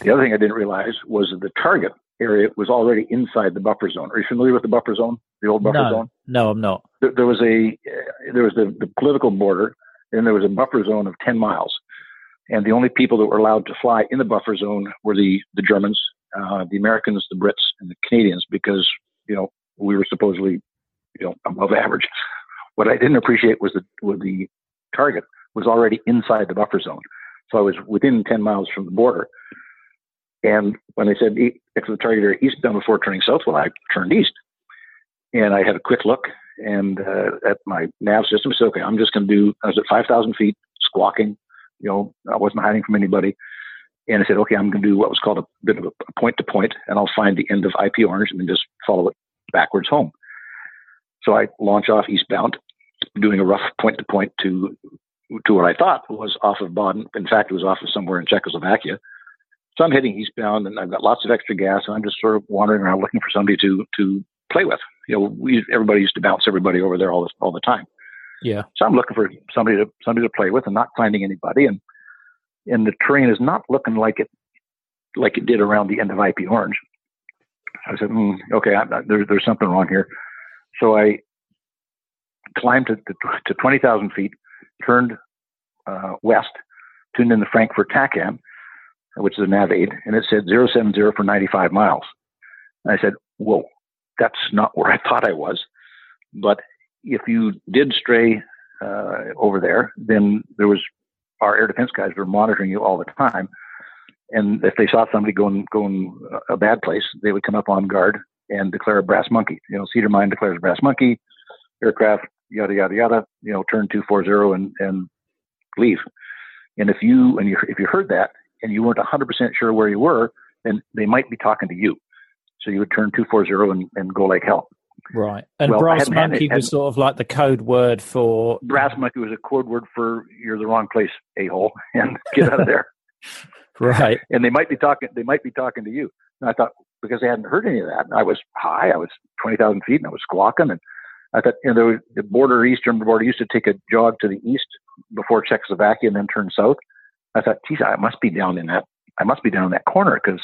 The other thing I didn't realize was that the target area was already inside the buffer zone. Are you familiar with the buffer zone, the old buffer no, zone? No, I'm not. There, there was a uh, there was the, the political border, and there was a buffer zone of 10 miles. And the only people that were allowed to fly in the buffer zone were the the Germans, uh, the Americans, the Brits, and the Canadians, because you know we were supposedly you know above average. What I didn't appreciate was that was the target was already inside the buffer zone, so I was within 10 miles from the border. And when they said exit the target area eastbound before turning south, well, I turned east. And I had a quick look and uh, at my nav system. I said, okay, I'm just going to do, I was at 5,000 feet squawking. You know, I wasn't hiding from anybody. And I said, okay, I'm going to do what was called a bit of a point to point, and I'll find the end of IP Orange and then just follow it backwards home. So I launch off eastbound, doing a rough point to point to to what I thought was off of Baden. In fact, it was off of somewhere in Czechoslovakia. So I'm heading eastbound, and I've got lots of extra gas, and I'm just sort of wandering around looking for somebody to to play with. You know, we everybody used to bounce everybody over there all the all the time. Yeah. So I'm looking for somebody to somebody to play with, and not finding anybody, and and the terrain is not looking like it like it did around the end of IP Orange. I said, mm, okay, not, there, there's something wrong here. So I climbed to, to, to 20,000 feet, turned uh, west, tuned in the Frankfurt TACAN, which is a nav aid, and it said 070 for 95 miles. And I said, whoa, that's not where I <laughs> thought I was. But if you did stray uh, over there, then there was our air defense guys were monitoring you all the time. And if they saw somebody going going a bad place, they would come up on guard and declare a brass monkey. You know, Cedar Mine declares a brass monkey, aircraft, yada yada yada. You know, turn two four zero and and leave. And if you and you if you heard that and you weren't 100% sure where you were, then they might be talking to you. So you would turn 240 and, and go like hell. Right. And well, brass monkey was sort of like the code word for brass monkey was a code word for you're the wrong place, a hole, <laughs> and get out of there. <laughs> right. And they might be talking. They might be talking to you. And I thought because they hadn't heard any of that. I was high. I was twenty thousand feet, and I was squawking. And I thought, you know, the border, eastern border, used to take a jog to the east before Czechoslovakia, and then turn south. I thought, geez, I must be down in that. I must be down in that corner because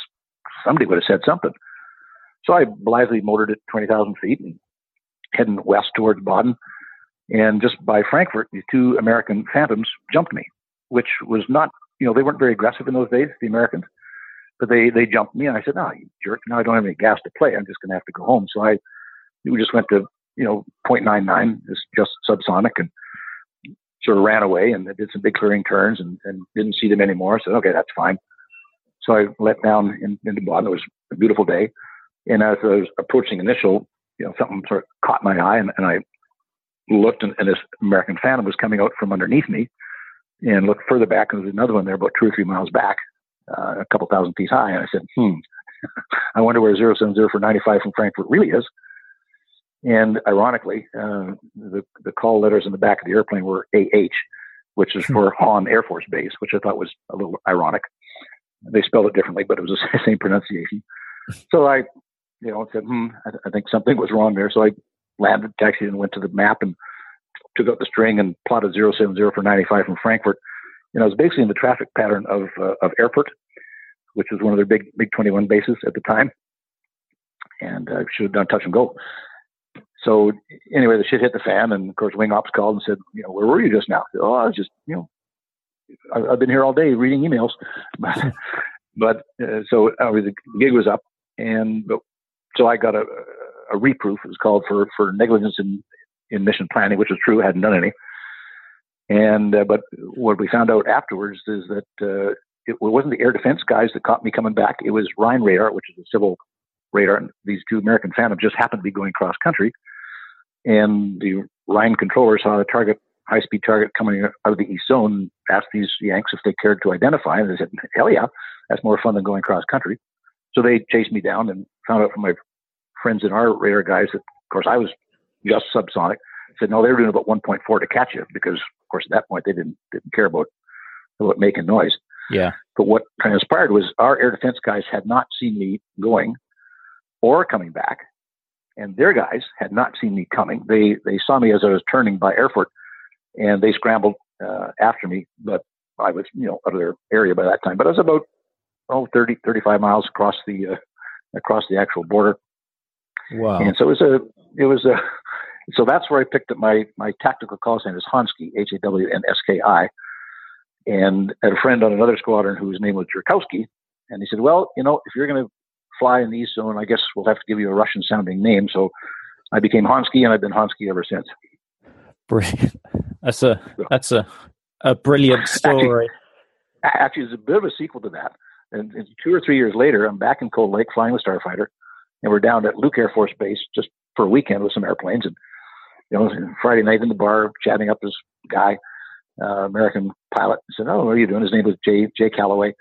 somebody would have said something. So I blithely motored at 20,000 feet and heading west towards Baden. And just by Frankfurt, these two American Phantoms jumped me, which was not, you know, they weren't very aggressive in those days, the Americans, but they, they jumped me. And I said, no, you jerk, now I don't have any gas to play. I'm just going to have to go home. So I, we just went to, you know, 0.99, just, just subsonic and sort of ran away and did some big clearing turns and, and didn't see them anymore. So, okay, that's fine. So I let down in, into Baden. It was a beautiful day. And as I was approaching initial, you know, something sort of caught my eye, and, and I looked, and, and, this American Phantom was coming out from underneath me, and looked further back, and there was another one there about two or three miles back, uh, a couple thousand feet high. And I said, "Hmm, <laughs> I wonder where 070 for 95 from Frankfurt really is." And ironically, uh, the the call letters in the back of the airplane were AH, which is for Hahn Air Force Base, which I thought was a little ironic. They spelled it differently, but it was the <laughs> same pronunciation. So I you know, said, hmm, I, I think something was wrong there. So I landed, taxied, and went to the map and took out the string and plotted 070 for 95 from Frankfurt. And I was basically in the traffic pattern of uh, of Erfurt, which was one of their big big 21 bases at the time. And I should have done touch and go. So anyway, the shit hit the fan, and of course, wing ops called and said, you know, where were you just now? Said, oh, I was just, you know, I, have been here all day reading emails. <laughs> but but uh, so uh, the gig was up, and but so I got a, a reproof, it was called, for, for negligence in, in mission planning, which was true. I hadn't done any. And, uh, but what we found out afterwards is that uh, it wasn't the air defense guys that caught me coming back. It was Rhine radar, which is a civil radar. And these two American Phantoms just happened to be going cross country. And the Rhine controller saw a target, high speed target coming out of the east zone, asked these Yanks if they cared to identify. And they said, hell yeah, that's more fun than going cross country. So they chased me down and found out from my friends in our radar guys that, of course, I was just subsonic. Said no, they were doing about 1.4 to catch you because, of course, at that point they didn't didn't care about about making noise. Yeah. But what transpired was our air defense guys had not seen me going or coming back, and their guys had not seen me coming. They they saw me as I was turning by Erfurt, and they scrambled uh, after me. But I was you know out of their area by that time. But I was about oh 30 35 miles across the uh, across the actual border. Wow! And so it was a it was a so that's where I picked up my my tactical call sign is Hawnski H A W N S K I, and I had a friend on another squadron whose name was Jerkowski, and he said, well, you know, if you're going to fly in the East Zone, I guess we'll have to give you a Russian sounding name. So I became Hawnski, and I've been Hawnski ever since. Brilliant. That's a that's a a brilliant story. Actually, actually, it's a bit of a sequel to that. And, and two or three years later, I'm back in Cold Lake flying with Starfighter, and we're down at Luke Air Force Base just for a weekend with some airplanes. And you know, Friday night in the bar, chatting up this guy, uh, American pilot. I said, "Oh, what are you doing?" His name was Jay Jay Calloway,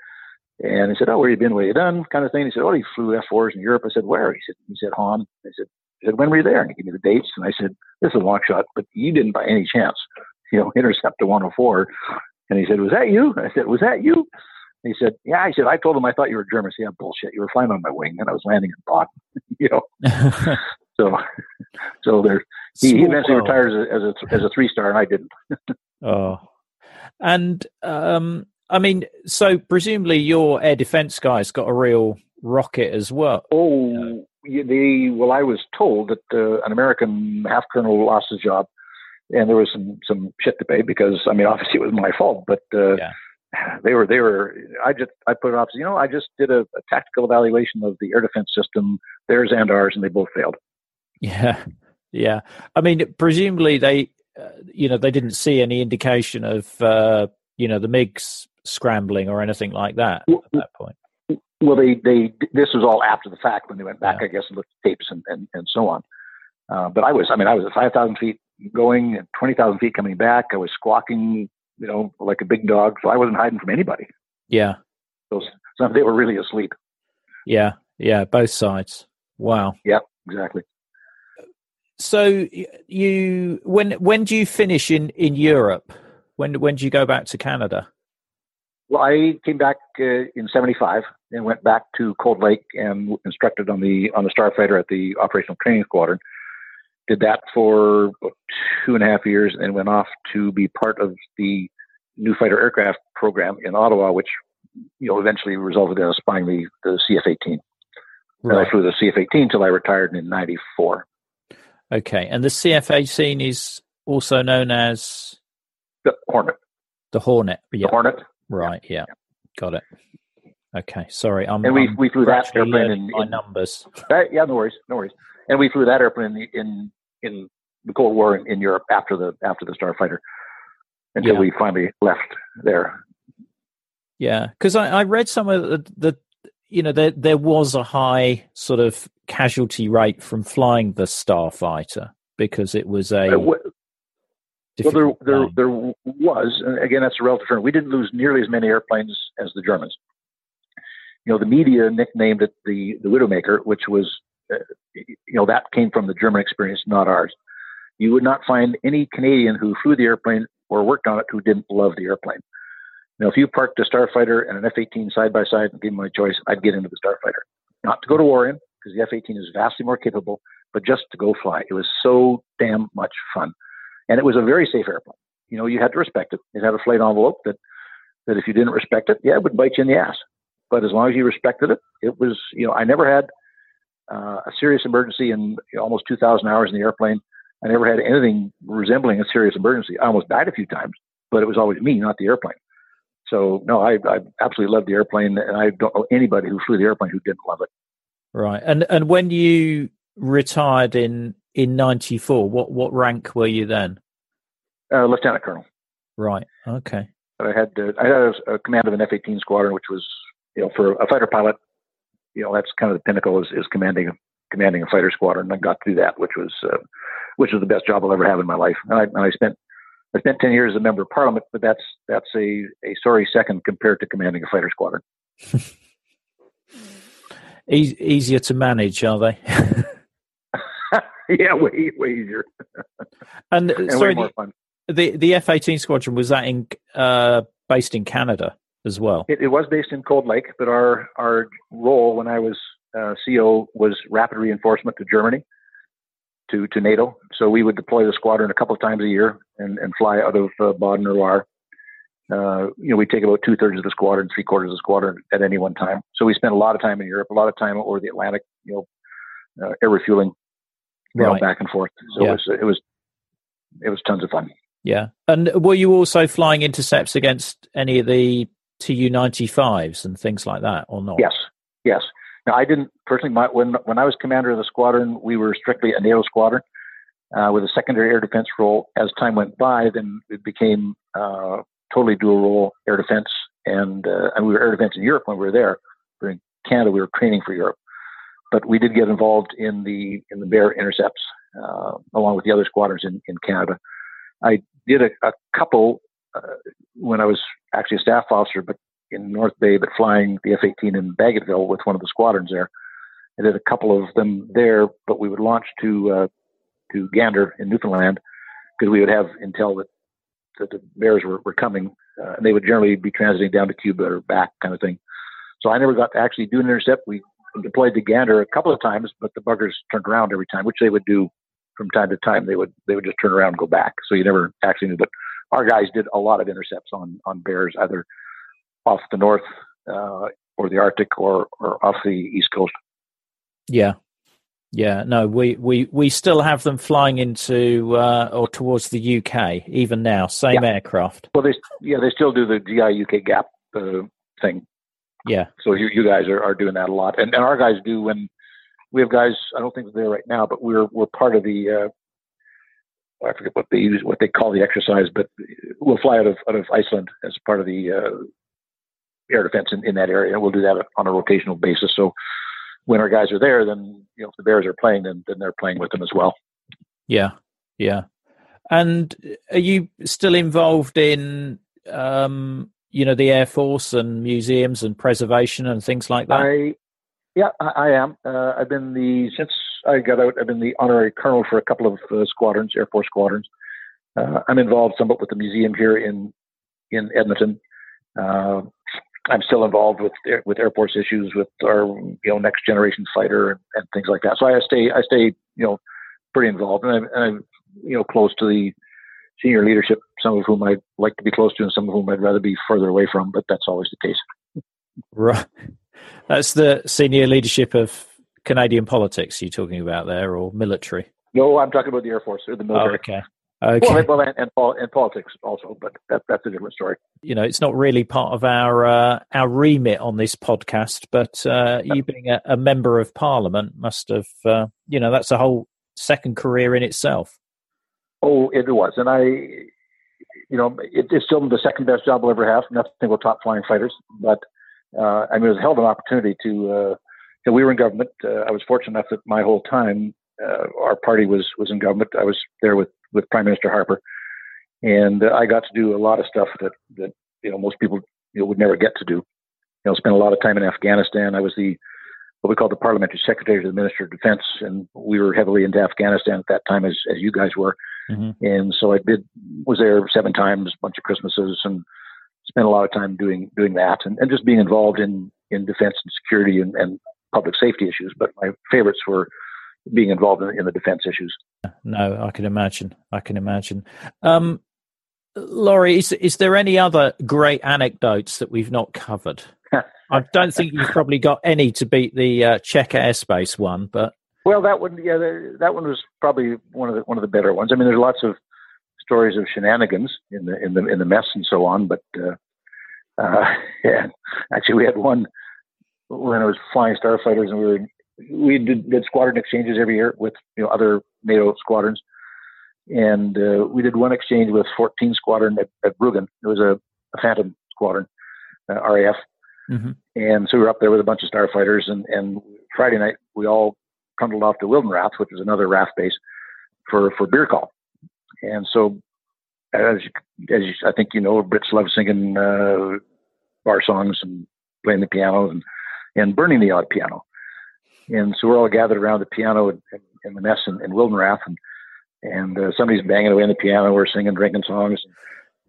and he said, "Oh, where you been? What you done?" Kind of thing. He said, "Oh, he flew F4s in Europe." I said, "Where?" He said, "He said Hahn." I said, "He said when were you there?" And he gave me the dates, and I said, "This is a long shot, but you didn't by any chance, you know, <laughs> intercept a 104." And he said, "Was that you?" I said, "Was that you?" He said, "Yeah." I said, "I told him I thought you were German." He said, "Yeah, bullshit. You were flying on my wing, and I was landing in Baden." <laughs> you know. <laughs> so, so there. He, he eventually retired as a, as a, as a three star, and I didn't. <laughs> oh, and um, I mean, so presumably your air defense guys got a real rocket as well. Oh, yeah, the well, I was told that uh, an American half colonel lost his job, and there was some some shit to pay because I mean, obviously it was my fault, but. Uh, yeah <sighs> they were they were i just i put it off you know i just did a, a, tactical evaluation of the air defense system theirs and ours and they both failed. Yeah yeah. I mean presumably they uh, you know they didn't see any indication of uh, you know the migs scrambling or anything like that well, at that point. well they they this was all after the fact when they went back yeah. i guess and looked at tapes and and, and so on. Uh, but i was i mean i was at 5000 feet going and 20000 feet coming back. I was squawking you know, like a big dog. So I wasn't hiding from anybody. Yeah. So, so they were really asleep. Yeah. Yeah. Both sides. Wow. Yeah, exactly. so you when when do you finish in in Europe? When when do you go back to Canada? Well, I came back uh, in '75 and went back to Cold Lake and instructed on the on the Starfighter at the Operational Training Squadron. Did that for two and a half years, and went off to be part of the new fighter aircraft program in Ottawa, which you know eventually resulted in us buying the the CF-18. Right. And I flew the CF-18 until I retired in '94. Okay, and the CF-18 is also known as the Hornet. The Hornet, yeah. The Hornet. Right. Yeah. yeah. Got it. Okay. Sorry, I'm. And we I'm we flew that airplane in, in numbers. That, yeah, no worries, no worries. And we flew that airplane in in, in the Cold War in, in, Europe after the after the Starfighter until yeah. we finally left there. Yeah, because I, I read some of the, the you know there there was a high sort of casualty rate from flying the Starfighter because it was a. Well, there, there, there was, and again, that's a relative term. We didn't lose nearly as many airplanes as the Germans. You know, the media nicknamed it the the Widowmaker, which was, you know, that came from the German experience, not ours. You would not find any Canadian who flew the airplane or worked on it who didn't love the airplane. Now, if you parked a Starfighter and an F-18 side by side and gave me my choice, I'd get into the Starfighter. Not to go to war in, because the F-18 is vastly more capable, but just to go fly. It was so damn much fun, and it was a very safe airplane. You know, you had to respect it. It had a flight envelope that that if you didn't respect it, yeah, it would bite you in the ass. But as long as you respected it, it was. You know, I never had uh, a serious emergency and almost 2,000 hours in the airplane. I never had anything resembling a serious emergency. I almost died a few times, but it was always me, not the airplane. So no, I, I absolutely love the airplane, and I don't know anybody who flew the airplane who didn't love it. Right. And and when you retired in in '94, what what rank were you then? Uh, Lieutenant Colonel. Right. Okay. I had uh, I had a, a, command of an F-18 squadron, which was you know for a fighter pilot, you know that's kind of the pinnacle is, is commanding a, commanding a fighter squadron. And I got to do that, which was uh, which was the best job I'll ever have in my life. And I, and I spent I spent ten years as a member of Parliament, but that's that's a a sorry second compared to commanding a fighter squadron. <laughs> e- easier to manage, are they? <laughs> yeah, way way easier. and, and sorry, the, the, the F eighteen squadron was that in uh, based in Canada as well. It, it, was based in Cold Lake, but our our role when I was uh, CO was rapid reinforcement to Germany, to to NATO. So we would deploy the squadron a couple of times a year and, and fly out of uh, Baden-Rouar uh, you know, we take about two thirds of the squadron, three quarters of the squadron at any one time. So we spent a lot of time in Europe, a lot of time over the Atlantic, you know, uh, air refueling, you right. know, back and forth. So yeah. it was, it was, it was tons of fun. Yeah. And were you also flying intercepts against any of the Tu 95s and things like that or not? Yes. Yes. Now I didn't personally, my, when, when I was commander of the squadron, we were strictly a NATO squadron. Uh, with a secondary air defense role. As time went by, then it became uh, totally dual role air defense, and uh, and we were air defense in Europe when we were there. We were in Canada, we were training for Europe, but we did get involved in the in the bear intercepts uh, along with the other squadrons in, in Canada. I did a, a couple when I was actually a staff officer, but in North Bay, but flying the F-18 in Bagotville with one of the squadrons there. I did a couple of them there, but we would launch to uh, to Gander in Newfoundland because we would have intel that that the bears were, were coming, uh, and they would generally be transiting down to Cuba or back, kind of thing. So I never got to actually do an intercept. We deployed to Gander a couple of times, but the buggers turned around every time, which they would do from time to time. They would they would just turn around and go back. So you never actually knew. But our guys did a lot of intercepts on on bears, either off the north uh, or the Arctic or or off the east coast. Yeah, yeah, no, we, we, we still have them flying into uh, or towards the UK even now. Same yeah. aircraft. Well, they yeah they still do the GI UK gap uh, thing. Yeah. So you you guys are, are doing that a lot, and and our guys do when we have guys. I don't think they're there right now, but we're we're part of the. I forget what they use, what they call the exercise, but we'll fly out of out of Iceland as part of the uh, air defense in, in that area. We'll do that on a rotational basis. So when our guys are there, then you know if the Bears are playing, then then they're playing with them as well. Yeah, yeah. And are you still involved in um, you know the Air Force and museums and preservation and things like that? I Yeah, I, I am. Uh, I've been the since I got out. I've been the honorary colonel for a couple of uh, squadrons, Air Force squadrons. Uh, I'm involved somewhat with the museum here in in Edmonton. Uh, I'm still involved with with Air Force issues with our you know next generation fighter and, and things like that. So I stay I stay you know pretty involved, and I'm, and I'm you know close to the senior leadership. Some of whom I'd like to be close to, and some of whom I'd rather be further away from. But that's always the case. Right. That's the senior leadership of Canadian politics you're talking about there, or military? No, I'm talking about the Air Force or the military. Oh, okay. Okay. Well, well and, and, and, politics also, but that, that's a different story. You know, it's not really part of our uh, our remit on this podcast, but uh, you being a, a, member of Parliament must have, uh, you know, that's a whole second career in itself. Oh, it was, and I, you know, it, it's still the second best job I'll ever have. Nothing will top flying fighters, but uh, I mean, it was a hell of an opportunity to. Uh, you know, we were in government. Uh, I was fortunate enough that my whole time uh, our party was was in government. I was there with with Prime Minister Harper, and uh, I got to do a lot of stuff that that you know most people you know, would never get to do. You know, spent a lot of time in Afghanistan. I was the what we called the parliamentary secretary to the Minister of Defense, and we were heavily into Afghanistan at that time, as as you guys were. Mm-hmm. And so I did was there seven times, a bunch of Christmases, and spent a lot of time doing doing that, and, and just being involved in in defense and security and, and public safety issues. But my favorites were being involved in, in, the defense issues. No, I can imagine. I can imagine. Um, Laurie, is, is there any other great anecdotes that we've not covered? <laughs> I don't think you've probably got any to beat the uh, Czech airspace one, but well, that one, yeah, that one was probably one of the one of the better ones. I mean, there's lots of stories of shenanigans in the in the in the mess and so on, but uh, uh, <laughs> yeah, actually, we had one when I was flying starfighters, and we were we did, did squadron exchanges every year with you know other NATO squadrons, and uh, we did one exchange with 14 Squadron at, at Bruggen. It was a, a Phantom Squadron, uh, RAF, mm-hmm. and so we were up there with a bunch of starfighters. And, and Friday night we all trundled off to Wildenrath, which is another RAF base, for for beer call. And so, as as you, I think you know, Brits love singing uh, bar songs and playing the piano and and burning the odd piano. And so we're all gathered around the piano in, in the mess in, in Wildenrath, and and uh, somebody's banging away on the piano. We're singing, drinking songs, and,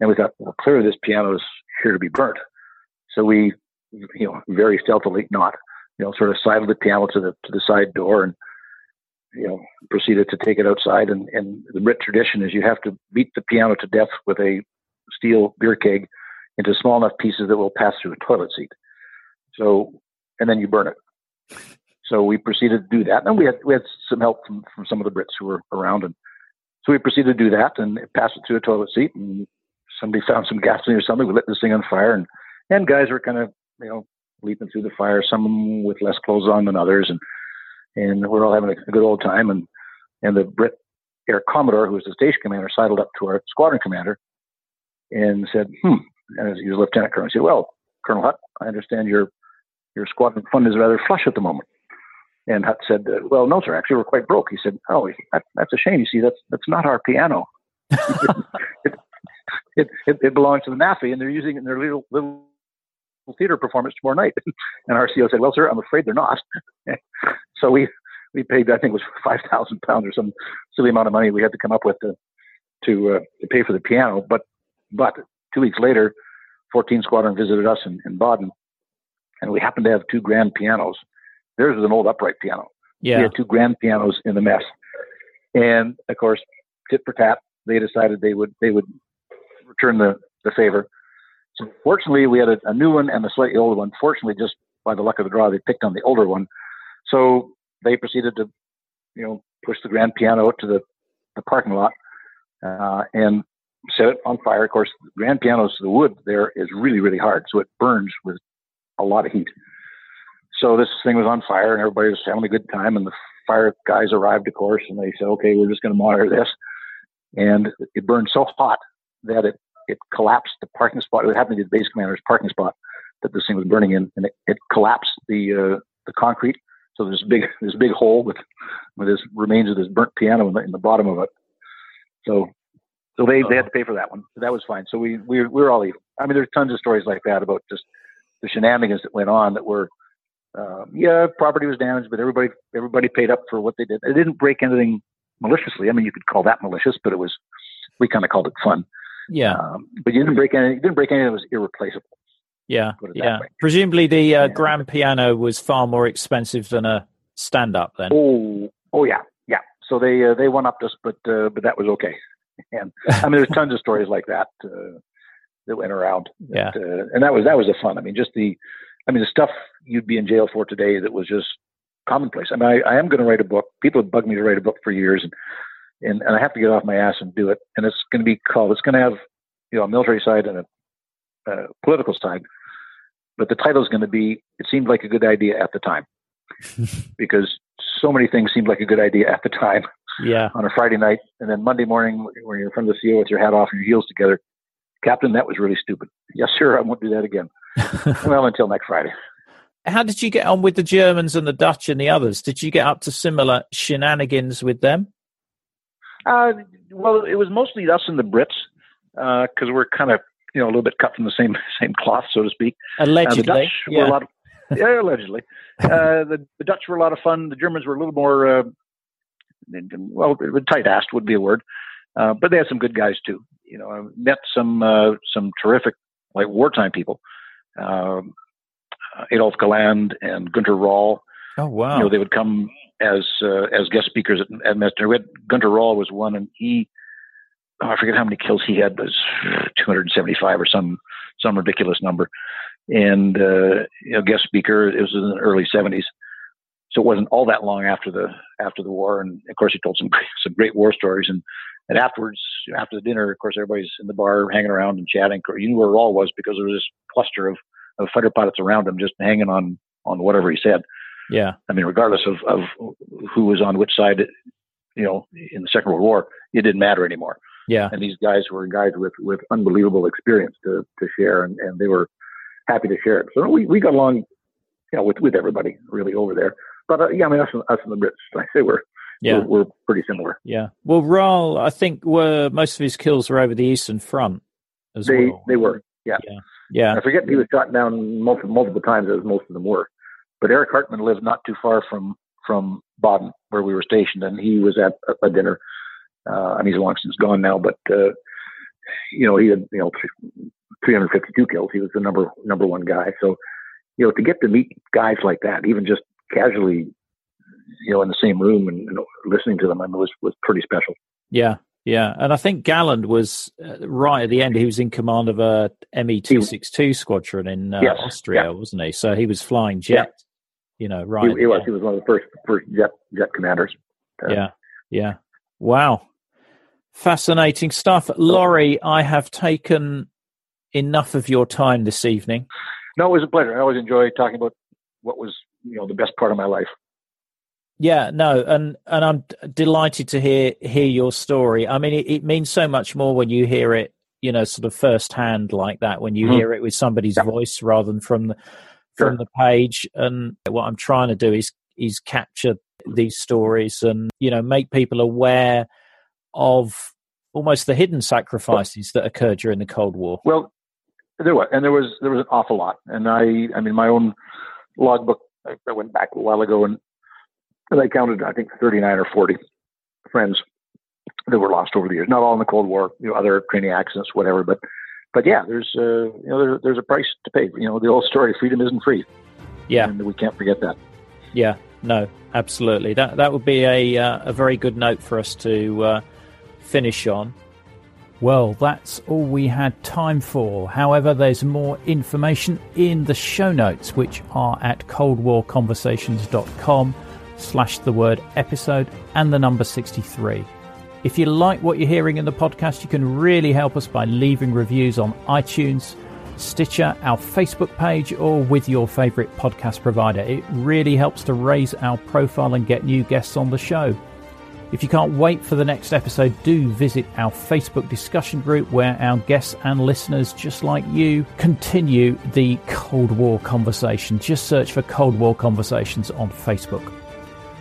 and we thought, well, clearly this piano is here to be burnt. So we, you know, very stealthily, not, you know, sort of sidled the piano to the to the side door and you know proceeded to take it outside. And and the Brit tradition is you have to beat the piano to death with a steel beer keg into small enough pieces that will pass through a toilet seat. So and then you burn it. So we proceeded to do that, and we had we had some help from, from some of the Brits who were around, and so we proceeded to do that and pass it through a toilet seat. And somebody found some gasoline or something. We lit this thing on fire, and and guys were kind of you know leaping through the fire, some with less clothes on than others, and and we're all having a good old time. And and the Brit Air Commodore, who was the station commander, sidled up to our squadron commander and said, "Hmm." And he was lieutenant colonel. He said, "Well, Colonel Hutt, I understand your your squadron fund is rather flush at the moment." And Hutt said, uh, "Well, no, sir. Actually, we're quite broke." He said, "Oh, that, that's a shame. You see, that's that's not our piano. <laughs> it, it, it, it belongs to the NAAFI, and they're using it in their little little theater performance tomorrow night." <laughs> and our CEO said, "Well, sir, I'm afraid they're not." <laughs> so we we paid, I think, it was five thousand pounds or some silly amount of money we had to come up with to to, uh, to pay for the piano. But but two weeks later, 14 Squadron visited us in, in Baden, and we happened to have two grand pianos Theirs was an old upright piano. Yeah. We had two grand pianos in the mess. And of course, tit for tat, they decided they would they would return the, the favor. So fortunately, we had a, a, new one and a slightly older one. Fortunately, just by the luck of the draw, they picked on the older one. So they proceeded to, you know, push the grand piano out to the, the parking lot uh, and set it on fire. Of course, the grand pianos, the wood there is really, really hard, so it burns with a lot of heat. So this thing was on fire, and everybody was having a good time. And the fire guys arrived, of course, and they said, "Okay, we're just going to monitor this." And it burned so hot that it it collapsed the parking spot. It happened to be the base commander's parking spot that this thing was burning in, and it, it collapsed the uh, the concrete. So there's big <laughs> this big hole with with this remains of this burnt piano in the, in the bottom of it. So so they, they had to pay for that one. That was fine. So we we, we were all even. I mean, there's tons of stories like that about just the shenanigans that went on that were Uh, yeah, property was damaged, but everybody everybody paid up for what they did. It didn't break anything maliciously. I mean, you could call that malicious, but it was we kind of called it fun. Yeah. Um, but you didn't break any. You didn't break anything that was irreplaceable. Yeah. Yeah. Presumably, the uh, yeah. grand piano was far more expensive than a stand up. Then. Oh. Oh yeah. Yeah. So they uh, they went up us, but uh, but that was okay. <laughs> And I mean, there's <laughs> tons of stories like that uh, that went around. Yeah. uh, and that was that was the fun. I mean, just the, I mean, the stuff you'd be in jail for today that was just commonplace. I mean, I, I am going to write a book. People have bugged me to write a book for years, and, and and I have to get off my ass and do it. And it's going to be called. It's going to have you know a military side and a, a political side, but the title is going to be. It seemed like a good idea at the time, <laughs> because so many things seemed like a good idea at the time. Yeah. <laughs> On a Friday night, and then Monday morning, when you're in front of the CO with your hat off and your heels together, Captain, that was really stupid. Yes, sir. I won't do that again. <laughs> well, until next Friday. How did you get on with the Germans and the Dutch and the others? Did you get up to similar shenanigans with them? Uh, well, it was mostly us and the Brits because uh, we're kind of you know a little bit cut from the same <laughs> same cloth, so to speak. Allegedly, uh, the Dutch yeah. were a lot. Of, yeah, allegedly. <laughs> Uh, the, the Dutch were a lot of fun. The Germans were a little more uh, well, tight-assed would be a word, uh, but they had some good guys too. You know, I met some some terrific like wartime people. Um, uh, Adolf Galland and Gunter Rall. Oh wow! You know, they would come as uh, as guest speakers at, at. We had, Gunter Rall was one, and he oh, I forget how many kills he had, but was 275 or some some ridiculous number. And uh, you know, guest speaker. It was in the early 70s, so it wasn't all that long after the after the war. And of course, he told some some great war stories. And and afterwards, after the dinner, of course, everybody's in the bar hanging around and chatting. You knew where Rall was because there was this cluster of of fighter pilots around him just hanging on on whatever he said. Yeah. I mean, regardless of, of who was on which side, you know, in the Second World War, it didn't matter anymore. Yeah. And these guys were guys with, with unbelievable experience to, to share, and, and they were happy to share it. So we, we got along, you know, with, with everybody really over there. But uh, yeah, I mean, us, us and the Brits, I say we're, yeah. We're, we're, pretty similar. Yeah. Well, Rall, I think were most of his kills were over the Eastern Front as they, well. They were. Yeah. Yeah. Yeah. I forget he was shot down multiple, multiple times, as most of them were. But Erich Hartmann lived not too far from from Baden, where we were stationed, and he was at a, a dinner. Uh, and he's long since gone now, but uh, you know he had you know 352 kills. He was the number number one guy. So you know to get to meet guys like that, even just casually, you know, in the same room and, and listening to them, I mean, was was pretty special. Yeah, yeah, and I think Galland was uh, right at the end. He was in command of a ME two six two squadron in uh, yes, Austria, yeah. wasn't he? So he was flying jet. You know, right? He, he was. He was one of the first first jet jet commanders. Uh, yeah, yeah. Wow, fascinating stuff, Laurie. I have taken enough of your time this evening. No, it was a pleasure. I always enjoy talking about what was you know the best part of my life. Yeah, no, and and I'm delighted to hear hear your story. I mean, it, it means so much more when you hear it, you know, sort of firsthand like that. When you mm-hmm. hear it with somebody's yeah. voice rather than from the from the page. And what I'm trying to do is is capture these stories and you know make people aware of almost the hidden sacrifices that occurred during the Cold War. Well, there was, and there was there was an awful lot. And I, I mean, my own logbook. I went back a while ago and and I counted, I think, 39 or 40 friends that were lost over the years. Not all in the Cold War, you know, other training accidents, whatever. But, but yeah, there's, uh, you know, there, there's a price to pay. You know, the old story: freedom isn't free. Yeah, and we can't forget that. Yeah, no, absolutely. That that would be a uh, a very good note for us to uh, finish on. Well, that's all we had time for. However, there's more information in the show notes, which are at coldwarconversations.com slash the word episode and the number 63. If you like what you're hearing in the podcast, you can really help us by leaving reviews on iTunes, Stitcher, our Facebook page, or with your favorite podcast provider. It really helps to raise our profile and get new guests on the show. If you can't wait for the next episode, do visit our Facebook discussion group where our guests and listeners, just like you, continue the Cold War conversation. Just search for Cold War Conversations on Facebook.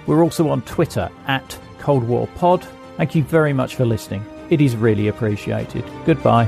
We're also on Twitter at Cold War Pod. Thank you very much for listening. It is really appreciated. Goodbye.